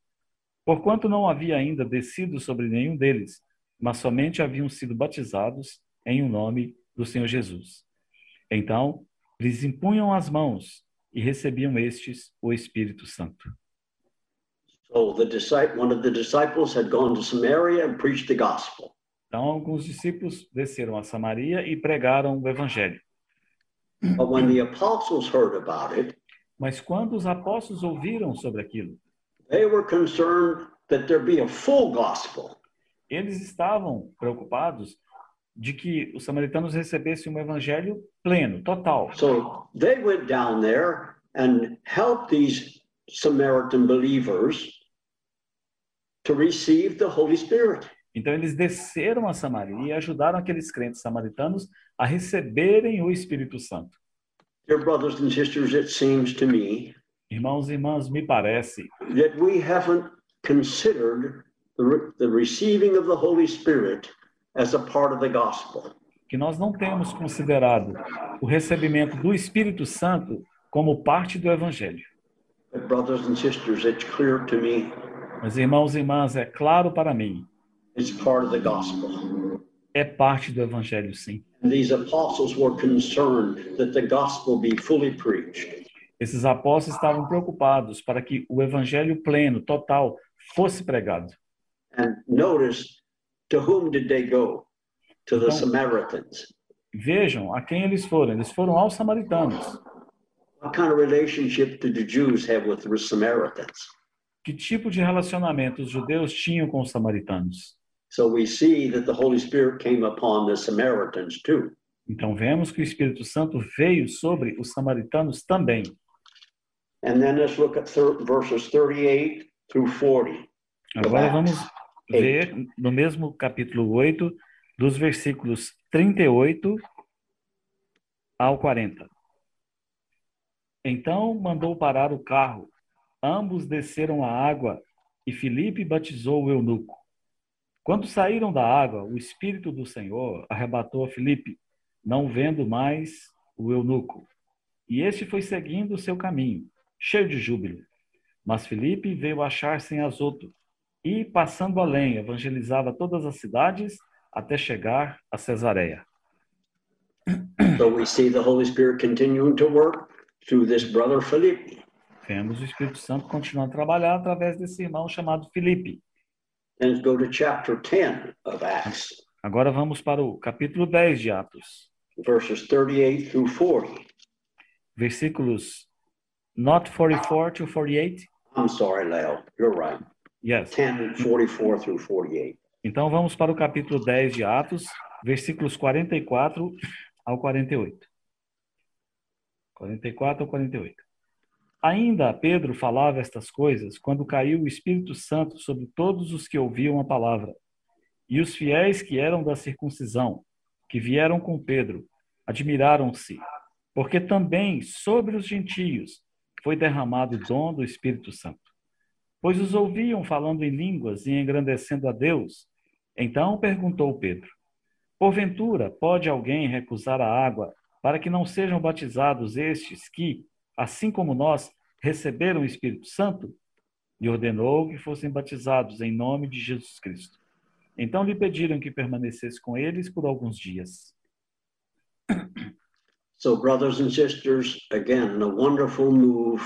Porquanto não havia ainda descido sobre nenhum deles, mas somente haviam sido batizados em o nome do Senhor Jesus. Então, lhes impunham as mãos e recebiam estes o Espírito Santo. So the disciple, one of the disciples had gone to Samaria and preached the gospel. Então, alguns discípulos desceram a Samaria e pregaram o evangelho. But when the apostles heard about it, Mas quando os apóstolos ouviram sobre aquilo, they were concerned that there be a full gospel. eles estavam preocupados de que os samaritanos recebessem um evangelho pleno, total. So they went down there and helped these Samaritan believers to receive the Holy Spirit. Então eles desceram a Samaria e ajudaram aqueles crentes samaritanos a receberem o Espírito Santo. Dear brothers and sisters, it seems to me Irmãos e irmãs, me parece that we haven't considered the, re- the receiving of the Holy Spirit as a part of the gospel. que nós não temos considerado o recebimento do Espírito Santo como parte do evangelho. But brothers and sisters, it's clear to me Mas irmãos e irmãs, é claro para mim, it's part of the gospel. é parte do evangelho sim. And these apostles were concerned that the gospel be fully preached. Esses apóstolos estavam preocupados para que o evangelho pleno, total, fosse pregado. And notice to whom did they go? To the Então- Samaritans. Vejam a quem eles foram. Eles foram aos samaritanos. What kind of relationship did the Jews have with the Samaritans? Que tipo de relacionamento os judeus tinham com os samaritanos? So we see that the Holy Spirit came upon the Samaritans too. Então vemos que o Espírito Santo veio sobre os samaritanos também. And then let's look at thir- verses 38 through 40. Agora vamos ver no mesmo capítulo 8, dos versículos 38 ao 40. Então mandou parar o carro. Ambos desceram à água e Filipe batizou o eunuco. Quando saíram da água, o Espírito do Senhor arrebatou a Filipe, não vendo mais o eunuco. E este foi seguindo o seu caminho, cheio de júbilo. Mas Filipe veio achar-se Azoto e, passando além, evangelizava todas as cidades até chegar a Cesareia. So we see the Holy Spirit continuing to work through this brother Philip. Vemos o Espírito Santo continuando a trabalhar através desse irmão chamado Filipe. Let's go to chapter 10 of Acts, Agora vamos para o capítulo 10 de Atos, verses 38 through 40. versículos not 44 to 48. I'm sorry, Leo. You're right. Yes. 10, 44 through 48. Então vamos para o capítulo 10 de Atos, versículos 44 ao 48. 44 ao 48. Ainda Pedro falava estas coisas quando caiu o Espírito Santo sobre todos os que ouviam a palavra. E os fiéis que eram da circuncisão, que vieram com Pedro, admiraram-se, porque também sobre os gentios foi derramado o dom do Espírito Santo. Pois os ouviam falando em línguas e engrandecendo a Deus. Então perguntou Pedro: Porventura pode alguém recusar a água para que não sejam batizados estes que, assim como nós, receberam o Espírito Santo? E ordenou que fossem batizados em nome de Jesus Cristo. Então lhe pediram que permanecesse com eles por alguns dias. So, brothers and sisters, again, a wonderful move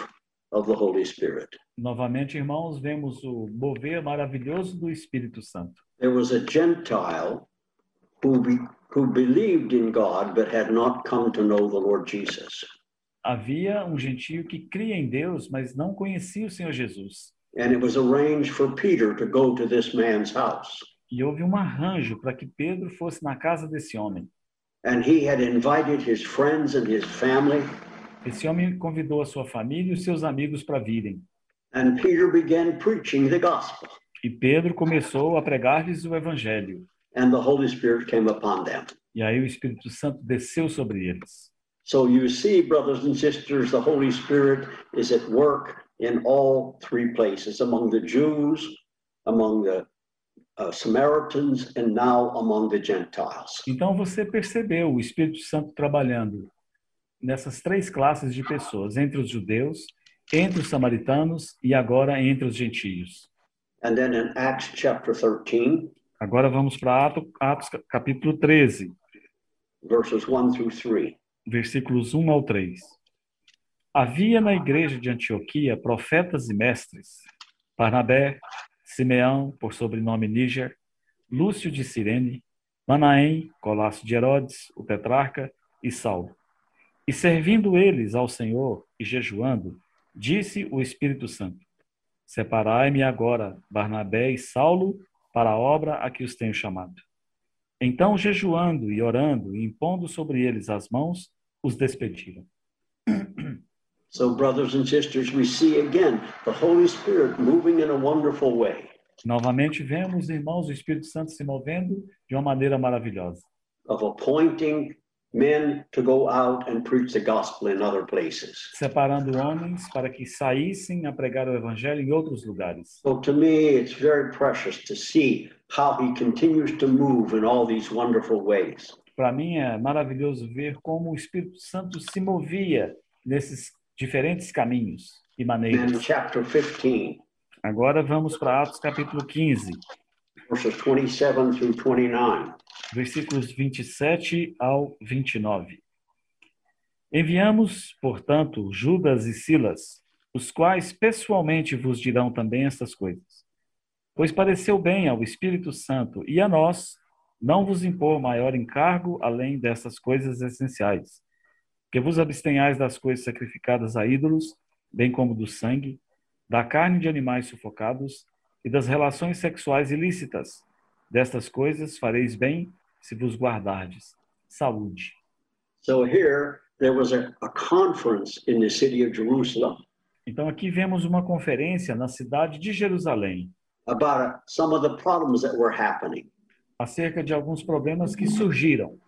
of the Holy Spirit. Novamente, irmãos, vemos o mover maravilhoso do Espírito Santo. There was a Gentile who, who believed in God but had not come to know the Lord Jesus. Havia um gentio que cria em Deus, mas não conhecia o Senhor Jesus. And it was arranged for Peter to go to this man's house. E houve um arranjo para que Pedro fosse na casa desse homem. And he had invited his friends and his family. Esse homem convidou a sua família e os seus amigos para virem. And Peter began preaching the gospel. E Pedro começou a pregar-lhes o evangelho. And the Holy Spirit came upon them. E aí o Espírito Santo desceu sobre eles. So you see, brothers and sisters, the Holy Spirit is at work in all three places among the Jews, among the uh, Samaritans, and now among the Gentiles. Então você percebeu o Espírito Santo trabalhando nessas três classes de pessoas, entre os judeus, entre os samaritanos e agora entre os gentios. And then in Acts chapter 13, Agora vamos para Atos, Atos capítulo 13, verses 1 through 3. Versículos 1 ao 3. Havia na igreja de Antioquia profetas e mestres, Barnabé, Simeão, por sobrenome Níger, Lúcio de Cirene, Manaém, Colasso de Herodes, o tetrarca, e Saulo. E servindo eles ao Senhor e jejuando, disse o Espírito Santo: Separai-me agora Barnabé e Saulo para a obra a que os tenho chamado. Então, jejuando e orando e impondo sobre eles as mãos, os despediram. So, brothers and sisters, we see again the Holy Spirit moving in a wonderful way Novamente vemos, irmãos, o Espírito Santo se movendo de uma maneira maravilhosa, of appointing men to go out and preach the gospel in other places. separando homens para que saíssem a pregar o evangelho em outros lugares. So, to me, it's very precious to see how he continues to move in all these wonderful ways. Para mim é maravilhoso ver como o Espírito Santo se movia nesses diferentes caminhos e in maneiras. chapter 15, Agora vamos para Atos capítulo 15, verses 27 through 29. versículos 27 ao 29. Enviamos, portanto, Judas e Silas, os quais pessoalmente vos dirão também estas coisas. Pois pareceu bem ao Espírito Santo e a nós não vos impor maior encargo além dessas coisas essenciais, que vos abstenhais das coisas sacrificadas a ídolos, bem como do sangue, da carne de animais sufocados e das relações sexuais ilícitas. Destas coisas fareis bem se vos guardardes. Saúde. So here there was a, a conference in the city of Jerusalem Então aqui vemos uma conferência na cidade de Jerusalém about uh, some of the problems that were happening. Acerca de alguns problemas que surgiram.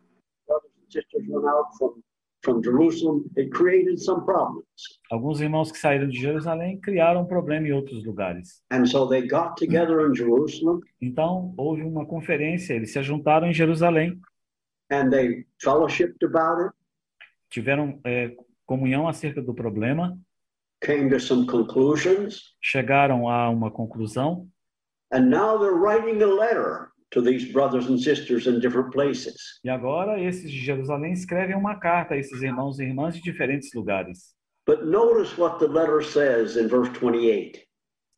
Alguns irmãos que saíram de Jerusalém criaram um problema em outros lugares. And so they got together in Jerusalem Então houve uma conferência, eles se juntaram em Jerusalém, and they fellowshipped about it, tiveram é, comunhão acerca do problema, came to some conclusions, chegaram a uma conclusão and now they're writing a letter to these brothers and sisters in different places. e agora esses de Jerusalém escrevem uma carta a esses irmãos e irmãs de diferentes lugares. But notice what the letter says in verse 28.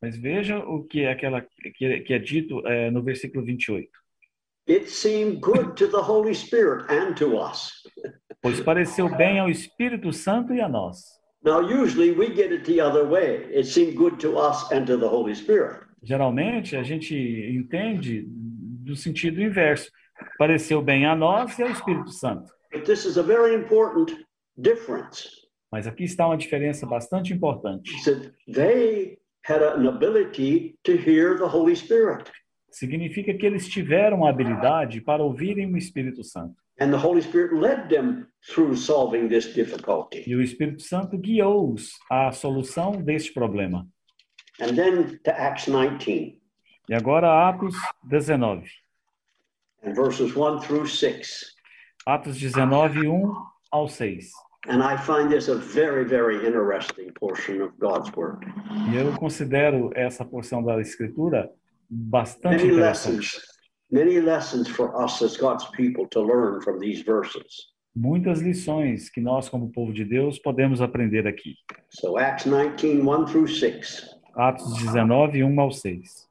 Mas veja o que é aquela que que é dito é, no versículo 28. It seemed good to the Holy Spirit and to us. Pois pareceu bem ao Espírito Santo e a nós. Now, usually we get it the other way. It seemed good to us and to the Holy Spirit. Geralmente a gente entende do sentido inverso. Pareceu bem a nós e ao Espírito Santo. But this is a very important difference. Mas aqui está uma diferença bastante importante. He said they had an ability to hear the Holy Spirit, Significa que eles tiveram a habilidade para ouvirem o Espírito Santo. and the Holy Spirit led them through solving this difficulty. E o Espírito Santo guiou-os à solução deste problema. And then to Acts 19 E agora Atos 19. And verses 1 through 6. Atos 19, 1 ao 6. And I find this a very, very interesting portion of God's Word. E eu considero essa porção da Escritura bastante Many interessante. lessons, many lessons for us as God's people to learn from these verses. Muitas lições que nós, como povo de Deus, podemos aprender aqui. So Acts 19, 1 through 6. Atos 19, 1 ao 6.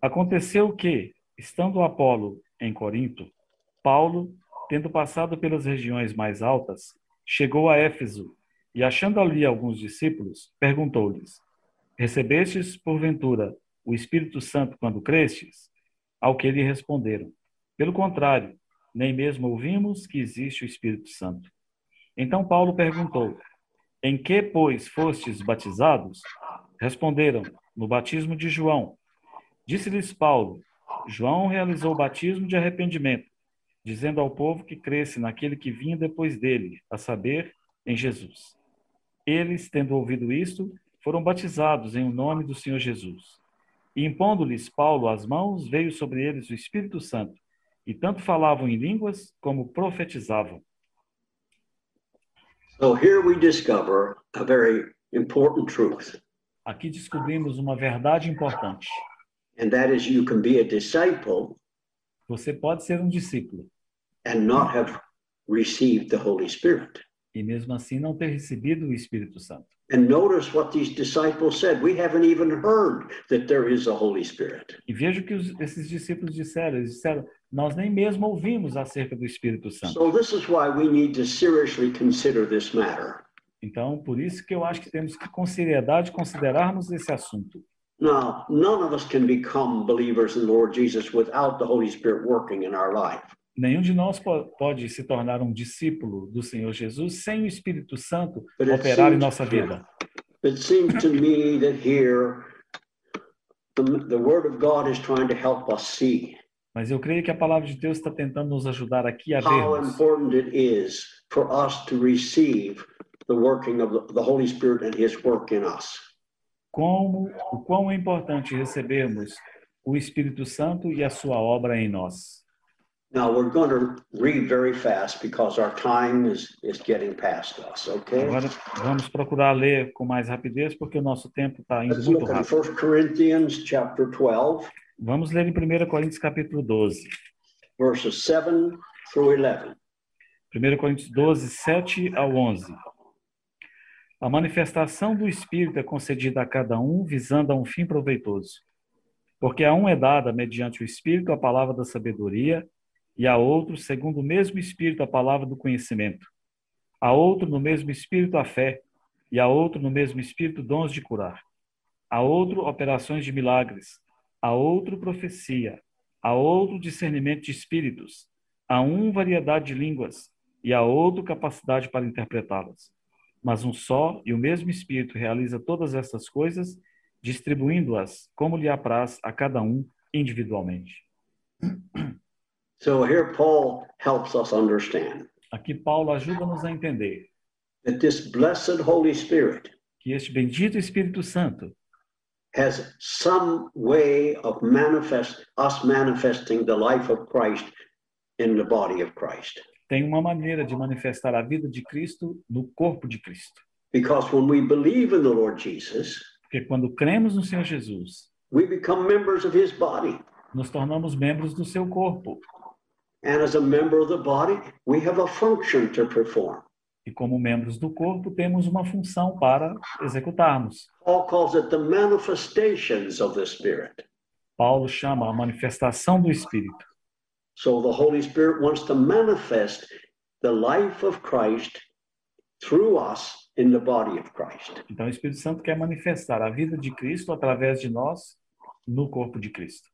Aconteceu que, estando Apolo em Corinto, Paulo, tendo passado pelas regiões mais altas, chegou a Éfeso e, achando ali alguns discípulos, perguntou-lhes: Recebestes, porventura, o Espírito Santo quando crestes? Ao que lhe responderam: Pelo contrário, nem mesmo ouvimos que existe o Espírito Santo. Então Paulo perguntou: Em que, pois, fostes batizados? Responderam: No batismo de João. Disse-lhes Paulo: João realizou o batismo de arrependimento, dizendo ao povo que cresce naquele que vinha depois dele, a saber, em Jesus. Eles, tendo ouvido isto, foram batizados em o nome do Senhor Jesus. E impondo-lhes Paulo as mãos, veio sobre eles o Espírito Santo, e tanto falavam em línguas como profetizavam. So here we discover a very important truth, Aqui descobrimos uma verdade importante. And that is you can be a disciple Você pode ser um discípulo and not have received the Holy Spirit. e mesmo assim não ter recebido o Espírito Santo. And notice what these disciples said. We haven't even heard that there is a Holy Spirit. E veja o que os, esses discípulos disseram. Eles disseram: Nós nem mesmo ouvimos acerca do Espírito Santo. So this is why we need to seriously consider this matter. Então, por isso que eu acho que temos que, com seriedade, considerarmos esse assunto. Now, none of us can become believers in the Lord Jesus without the Holy Spirit working in our life. Nenhum de nós po- pode se tornar um discípulo do Senhor Jesus sem o Espírito Santo But operar em nossa vida. It seems to me that here the, the Word of God is trying to help us see Mas eu creio que a palavra de Deus está tentando nos ajudar aqui a how vermos important it is for us to receive the working of the, the Holy Spirit and His work in us. Como o quão é importante recebermos o Espírito Santo e a sua obra em nós. Now we're going to read very fast because our time is, is getting past us, okay? Agora vamos procurar ler com mais rapidez porque o nosso tempo está indo Let's muito rápido. 1 Corinthians chapter 12, Vamos ler em 1 Coríntios capítulo 12. verses 7 through 11. 1 Coríntios 12, 7 ao 11. A manifestação do Espírito é concedida a cada um visando a um fim proveitoso. Porque a um é dada, mediante o Espírito, a palavra da sabedoria, e a outro, segundo o mesmo Espírito, a palavra do conhecimento. A outro, no mesmo Espírito, a fé, e a outro, no mesmo Espírito, dons de curar. A outro, operações de milagres. A outro, profecia. A outro, discernimento de espíritos. A um, variedade de línguas e a outro capacidade para interpretá-las. Mas um só e o mesmo Espírito realiza todas essas coisas, distribuindo-as como lhe apraz a cada um individualmente. So here Paul helps us understand Aqui Paulo ajuda-nos a entender that this blessed Holy Spirit que este bendito Espírito Santo has some way of manifest us manifesting the life of Christ in the body of Christ. Tem uma maneira de manifestar a vida de Cristo no corpo de Cristo. Because when we believe in the Lord Jesus, Porque quando cremos no Senhor Jesus, we become members of his body. nos tornamos membros do seu corpo. And as a member of the body, we have a function to perform. E como membros do corpo, temos uma função para executarmos. Paul calls it the manifestations of the Spirit. Paulo chama a manifestação do Espírito. So the Holy Spirit wants to manifest the life of Christ through us in the body of Christ. Então, o Espírito Santo quer manifestar a vida de Cristo através de nós no corpo de Cristo.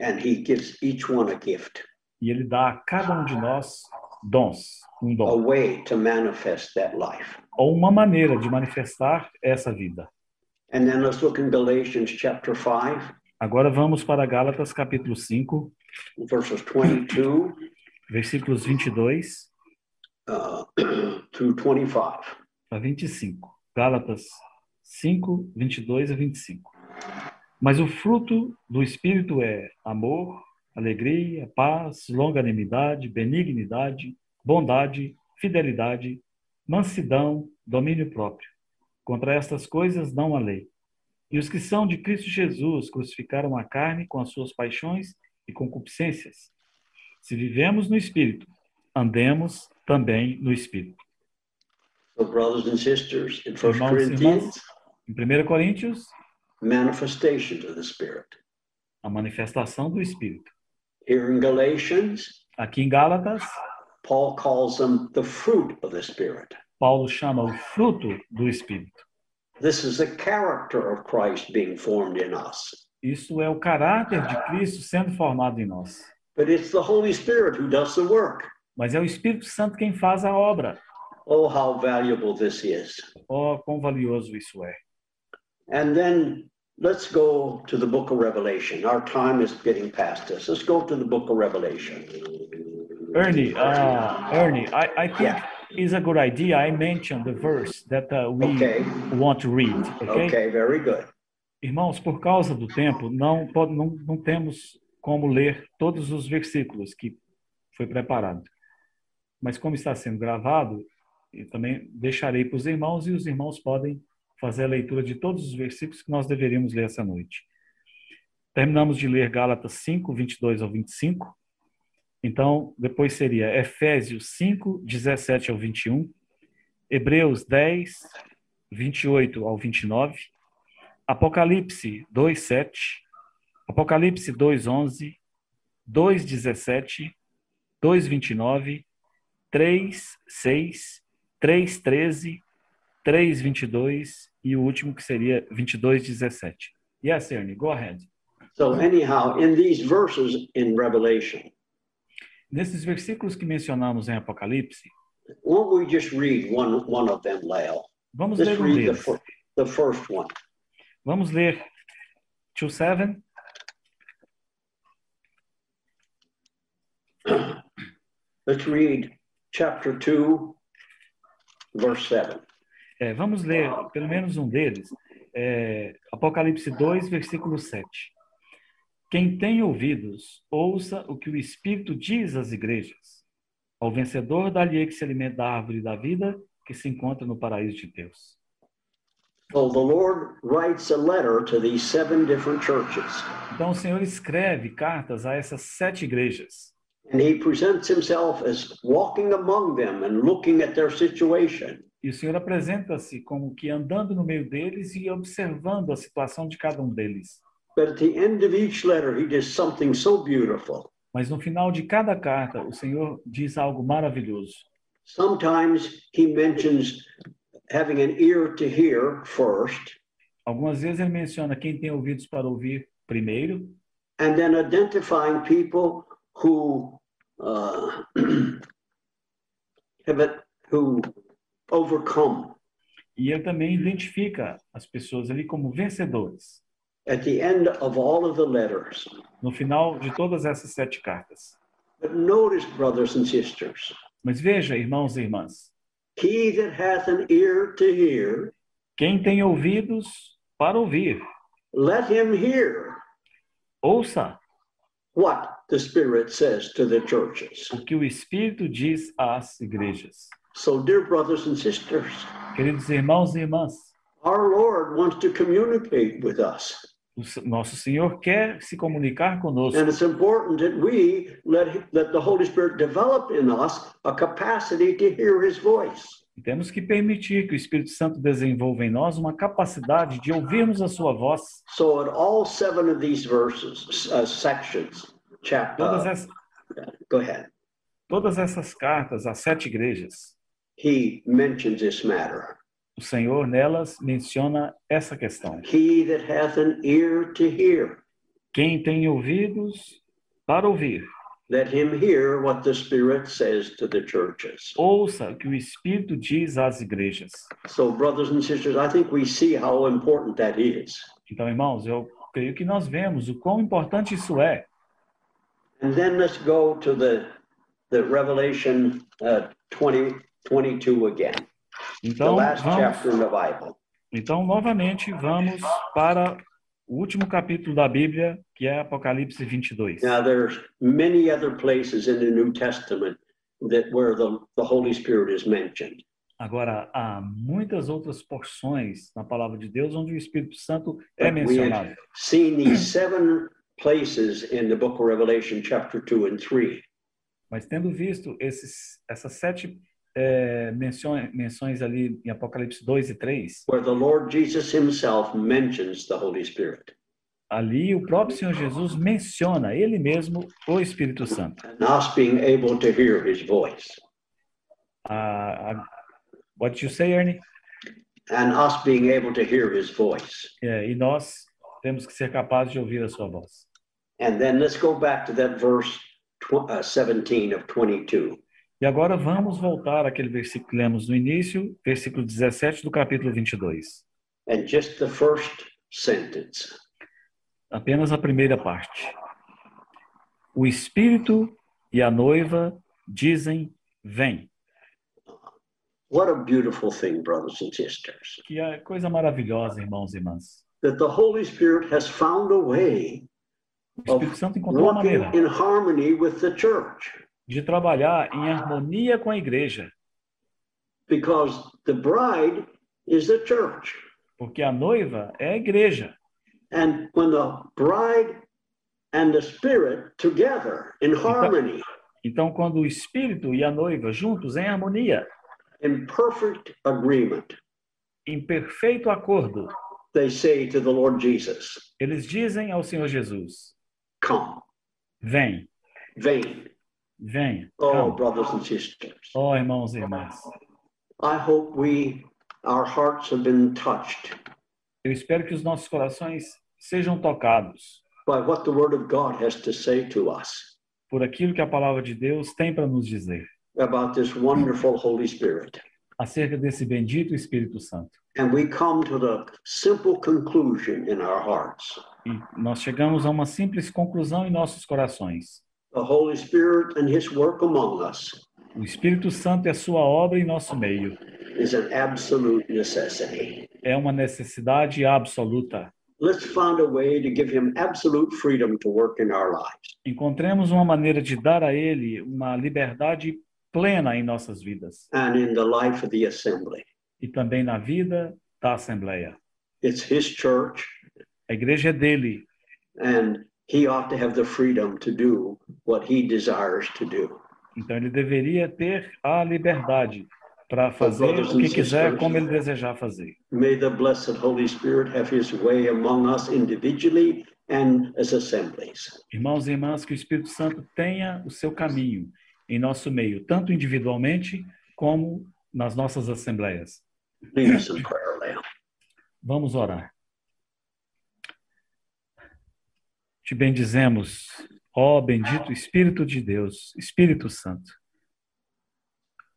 And he gives each one a gift, E ele dá a cada um de nós dons, um a dom, way to manifest that life. ou uma maneira de manifestar essa vida. And then let's look in Galatians chapter 5, Agora vamos para Gálatas capítulo 5, verses 22 versículos 22 uh, through 25. a 25. Gálatas 5, 22 a 25. Mas o fruto do Espírito é amor, alegria, paz, longanimidade, benignidade, bondade, fidelidade, mansidão, domínio próprio. Contra estas coisas não há lei. E os que são de Cristo Jesus crucificaram a carne com as suas paixões e concupiscências. Se vivemos no Espírito, andemos também no Espírito. So, brothers and sisters, in 1 Irmãos e Corinthians, Em 1 Coríntios, manifestations of the Spirit. a manifestação do Espírito. Here in Galatians, Aqui em Gálatas, Paul calls them the fruit of the Spirit. Paulo chama o fruto do Espírito. This is the character of Christ being formed in us. Isso é o caráter de Cristo sendo formado em nós. But it's the Holy Spirit who does the work. Mas é o Espírito Santo quem faz a obra. Oh, how valuable this is. Oh, quão valioso isso é. And then let's go to the book of Revelation. Our time is getting past us. Let's go to the book of Revelation. Ernie, uh, Ernie, I, I think Yeah. it's a good idea. I mentioned the verse that uh, we Okay. want to read. Okay? Okay, very good. Irmãos, por causa do tempo, não, não, não temos como ler todos os versículos que foi preparado. Mas como está sendo gravado, eu também deixarei para os irmãos e os irmãos podem fazer a leitura de todos os versículos que nós deveríamos ler essa noite. Terminamos de ler Gálatas 5, 22 ao 25. Então, depois seria Efésios 5, 17 ao 21, Hebreus 10, 28 ao 29, Apocalipse 2:7, Apocalipse 2:11, 2:17, 2:29, 3:6, 3:13, 3:22 e o último que seria 22:17. Yes, Ernie, go ahead. So, anyhow, in these verses in Revelation, Nesses versículos que mencionamos em Apocalipse, won't we just read one, one of them, Lyle? vamos Just ler um read the, deles. fir- the first one. Vamos ler 2 7. Let's read chapter 2, verse 7. É, vamos ler pelo menos um deles. É, Apocalipse 2, versículo 7. Quem tem ouvidos, ouça o que o Espírito diz às igrejas. Ao vencedor, dá-lhe que se alimenta da árvore da vida que se encontra no paraíso de Deus. Então o Senhor escreve cartas a essas sete igrejas. and he presents himself as walking among them and looking at their situation. E o Senhor apresenta-se como que andando no meio deles e observando a situação de cada um deles. But at the end of each letter, he does something so beautiful. Mas no final de cada carta, o Senhor diz algo maravilhoso. Sometimes he mentions having an ear to hear first, Algumas vezes ele menciona quem tem ouvidos para ouvir primeiro, and then identifying people who uh, have it, who overcome. e ele também identifica as pessoas ali como vencedores. At the end of all of the letters. No final de todas essas sete cartas. But notice, brothers and sisters, Mas veja, irmãos e irmãs, he that hath an ear to hear, quem tem ouvidos para ouvir, let him hear ouça what the Spirit says to the churches. o que o Espírito diz às igrejas. So, dear brothers and sisters, Queridos irmãos e irmãs, our Lord wants to communicate with us. O nosso Senhor quer se comunicar conosco. And it's important that we let, let the Holy Spirit develop in us a capacity to hear his voice. E temos que permitir que o Espírito Santo desenvolva em nós uma capacidade de ouvirmos a sua voz. So, at all seven of these verses, uh, sections, Todas, chapter, es- go ahead, todas essas cartas às sete igrejas, he mentions this matter. O Senhor nelas menciona essa questão. He that hath an ear to hear, Quem tem ouvidos para ouvir, let him hear what the Spirit says to the churches. ouça o que o Espírito diz às igrejas. So, brothers and sisters, I think we see how important that is. Então, irmãos, eu creio que nós vemos o quão importante isso é. And then let's go to the, the Revelation uh, 20, 22 again, Então, chapter in vamos, então, novamente, vamos para o último capítulo da Bíblia, que é Apocalipse 22. Now, there's many other places in the New Testament that where the, the Holy Spirit is mentioned. Agora, há muitas outras porções na palavra de Deus onde o Espírito Santo é mencionado. have seen these seven places in the book of Revelation, chapter 2 and 3. Mas tendo visto esses, essas sete é, menções, menções ali em Apocalipse 2 e 3, where the Lord Jesus himself mentions the Holy Spirit. ali o próprio Senhor Jesus menciona ele mesmo o Espírito Santo. And us being able to hear his voice. A, a, what you say, Ernie? And us being able to hear his voice. É, e nós temos que ser capazes de ouvir a sua voz. And then let's go back to that verse tw- uh, 17 of 22. E agora vamos voltar àquele versículo que lemos no início, versículo 17 do capítulo 22. And just the first sentence. Apenas a primeira parte. O Espírito e a noiva dizem: Vem. What a beautiful thing, brothers and sisters, Que é coisa maravilhosa, irmãos e irmãs. that the Holy Spirit has found a way O Espírito Santo encontrou uma maneira in harmony with the church de trabalhar em harmonia com a igreja, because the bride is the church. porque a noiva é a igreja. And when the bride and the spirit together in harmony, Então, quando o Espírito e a noiva juntos em harmonia, in perfect agreement, em perfeito acordo, they say to the Lord Jesus, eles dizem ao Senhor Jesus: Come, Vem, vain. Venha. Oh, Calma. brothers and sisters, Oh, irmãos e irmãs, I hope we, our hearts have been touched eu espero que os nossos corações sejam tocados by what the Word of God has to say to us por aquilo que a palavra de Deus tem para nos dizer about this wonderful Holy Spirit. acerca desse bendito Espírito Santo. And we come to the simple conclusion in our hearts. E nós chegamos a uma simples conclusão em nossos corações. The Holy Spirit and His work among us O Espírito Santo e a sua obra em nosso meio is an absolute necessity. é uma necessidade absoluta. Let's find a way to give Him absolute freedom to work in our lives. Encontremos uma maneira de dar a ele uma liberdade plena em nossas vidas and in the life of the assembly. e também na vida da Assembleia. It's his church, A igreja é dele and he ought to have the freedom to do what he desires to do. Então ele deveria ter a liberdade para fazer o que quiser, como ele desejar fazer. May the blessed Holy Spirit have his way among us individually and as assemblies. Irmãos e irmãs, que o Espírito Santo tenha o seu caminho em nosso meio, tanto individualmente como nas nossas assembleias. Vamos orar. Te bendizemos, ó bendito Espírito de Deus, Espírito Santo.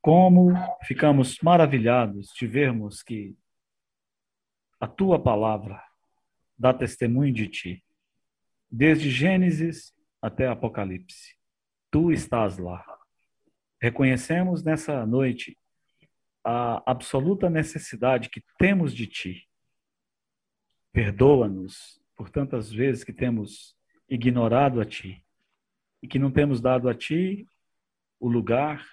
Como ficamos maravilhados de vermos que a tua palavra dá testemunho de ti, desde Gênesis até Apocalipse. Tu estás lá. Reconhecemos nessa noite a absoluta necessidade que temos de ti. Perdoa-nos por tantas vezes que temos ignorado a ti e que não temos dado a ti o lugar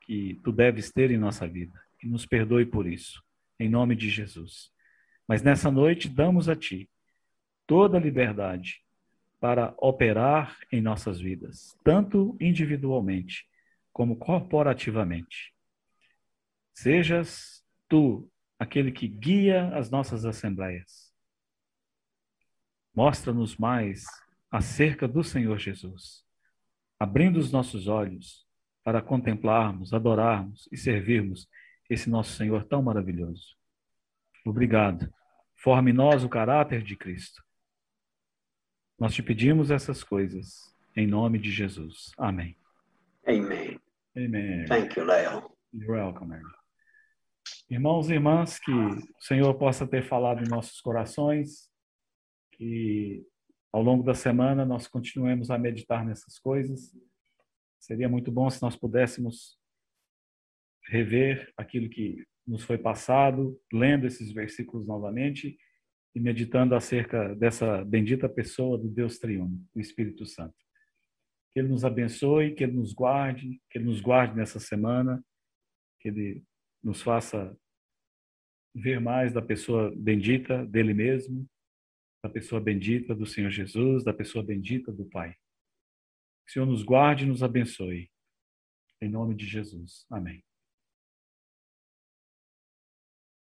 que tu deves ter em nossa vida. E nos perdoe por isso, em nome de Jesus. Mas nessa noite damos a ti toda a liberdade para operar em nossas vidas, tanto individualmente como corporativamente. Sejas tu aquele que guia as nossas assembleias. Mostra-nos mais acerca do Senhor Jesus, abrindo os nossos olhos para contemplarmos, adorarmos e servirmos esse nosso Senhor tão maravilhoso. Obrigado. Forme em nós o caráter de Cristo. Nós te pedimos essas coisas em nome de Jesus. Amém. Amen. Amen. Thank you, Leo. You're welcome, Mary. Irmãos e irmãs, que o Senhor possa ter falado em nossos corações, que ao longo da semana nós continuemos a meditar nessas coisas. Seria muito bom se nós pudéssemos rever aquilo que nos foi passado, lendo esses versículos novamente e meditando acerca dessa bendita pessoa do Deus triuno, o Espírito Santo. Que Ele nos abençoe, que Ele nos guarde, que Ele nos guarde nessa semana, que Ele nos faça ver mais da pessoa bendita dele mesmo, da pessoa bendita do Senhor Jesus, da pessoa bendita do Pai. Que o Senhor nos guarde e nos abençoe. Em nome de Jesus. Amém.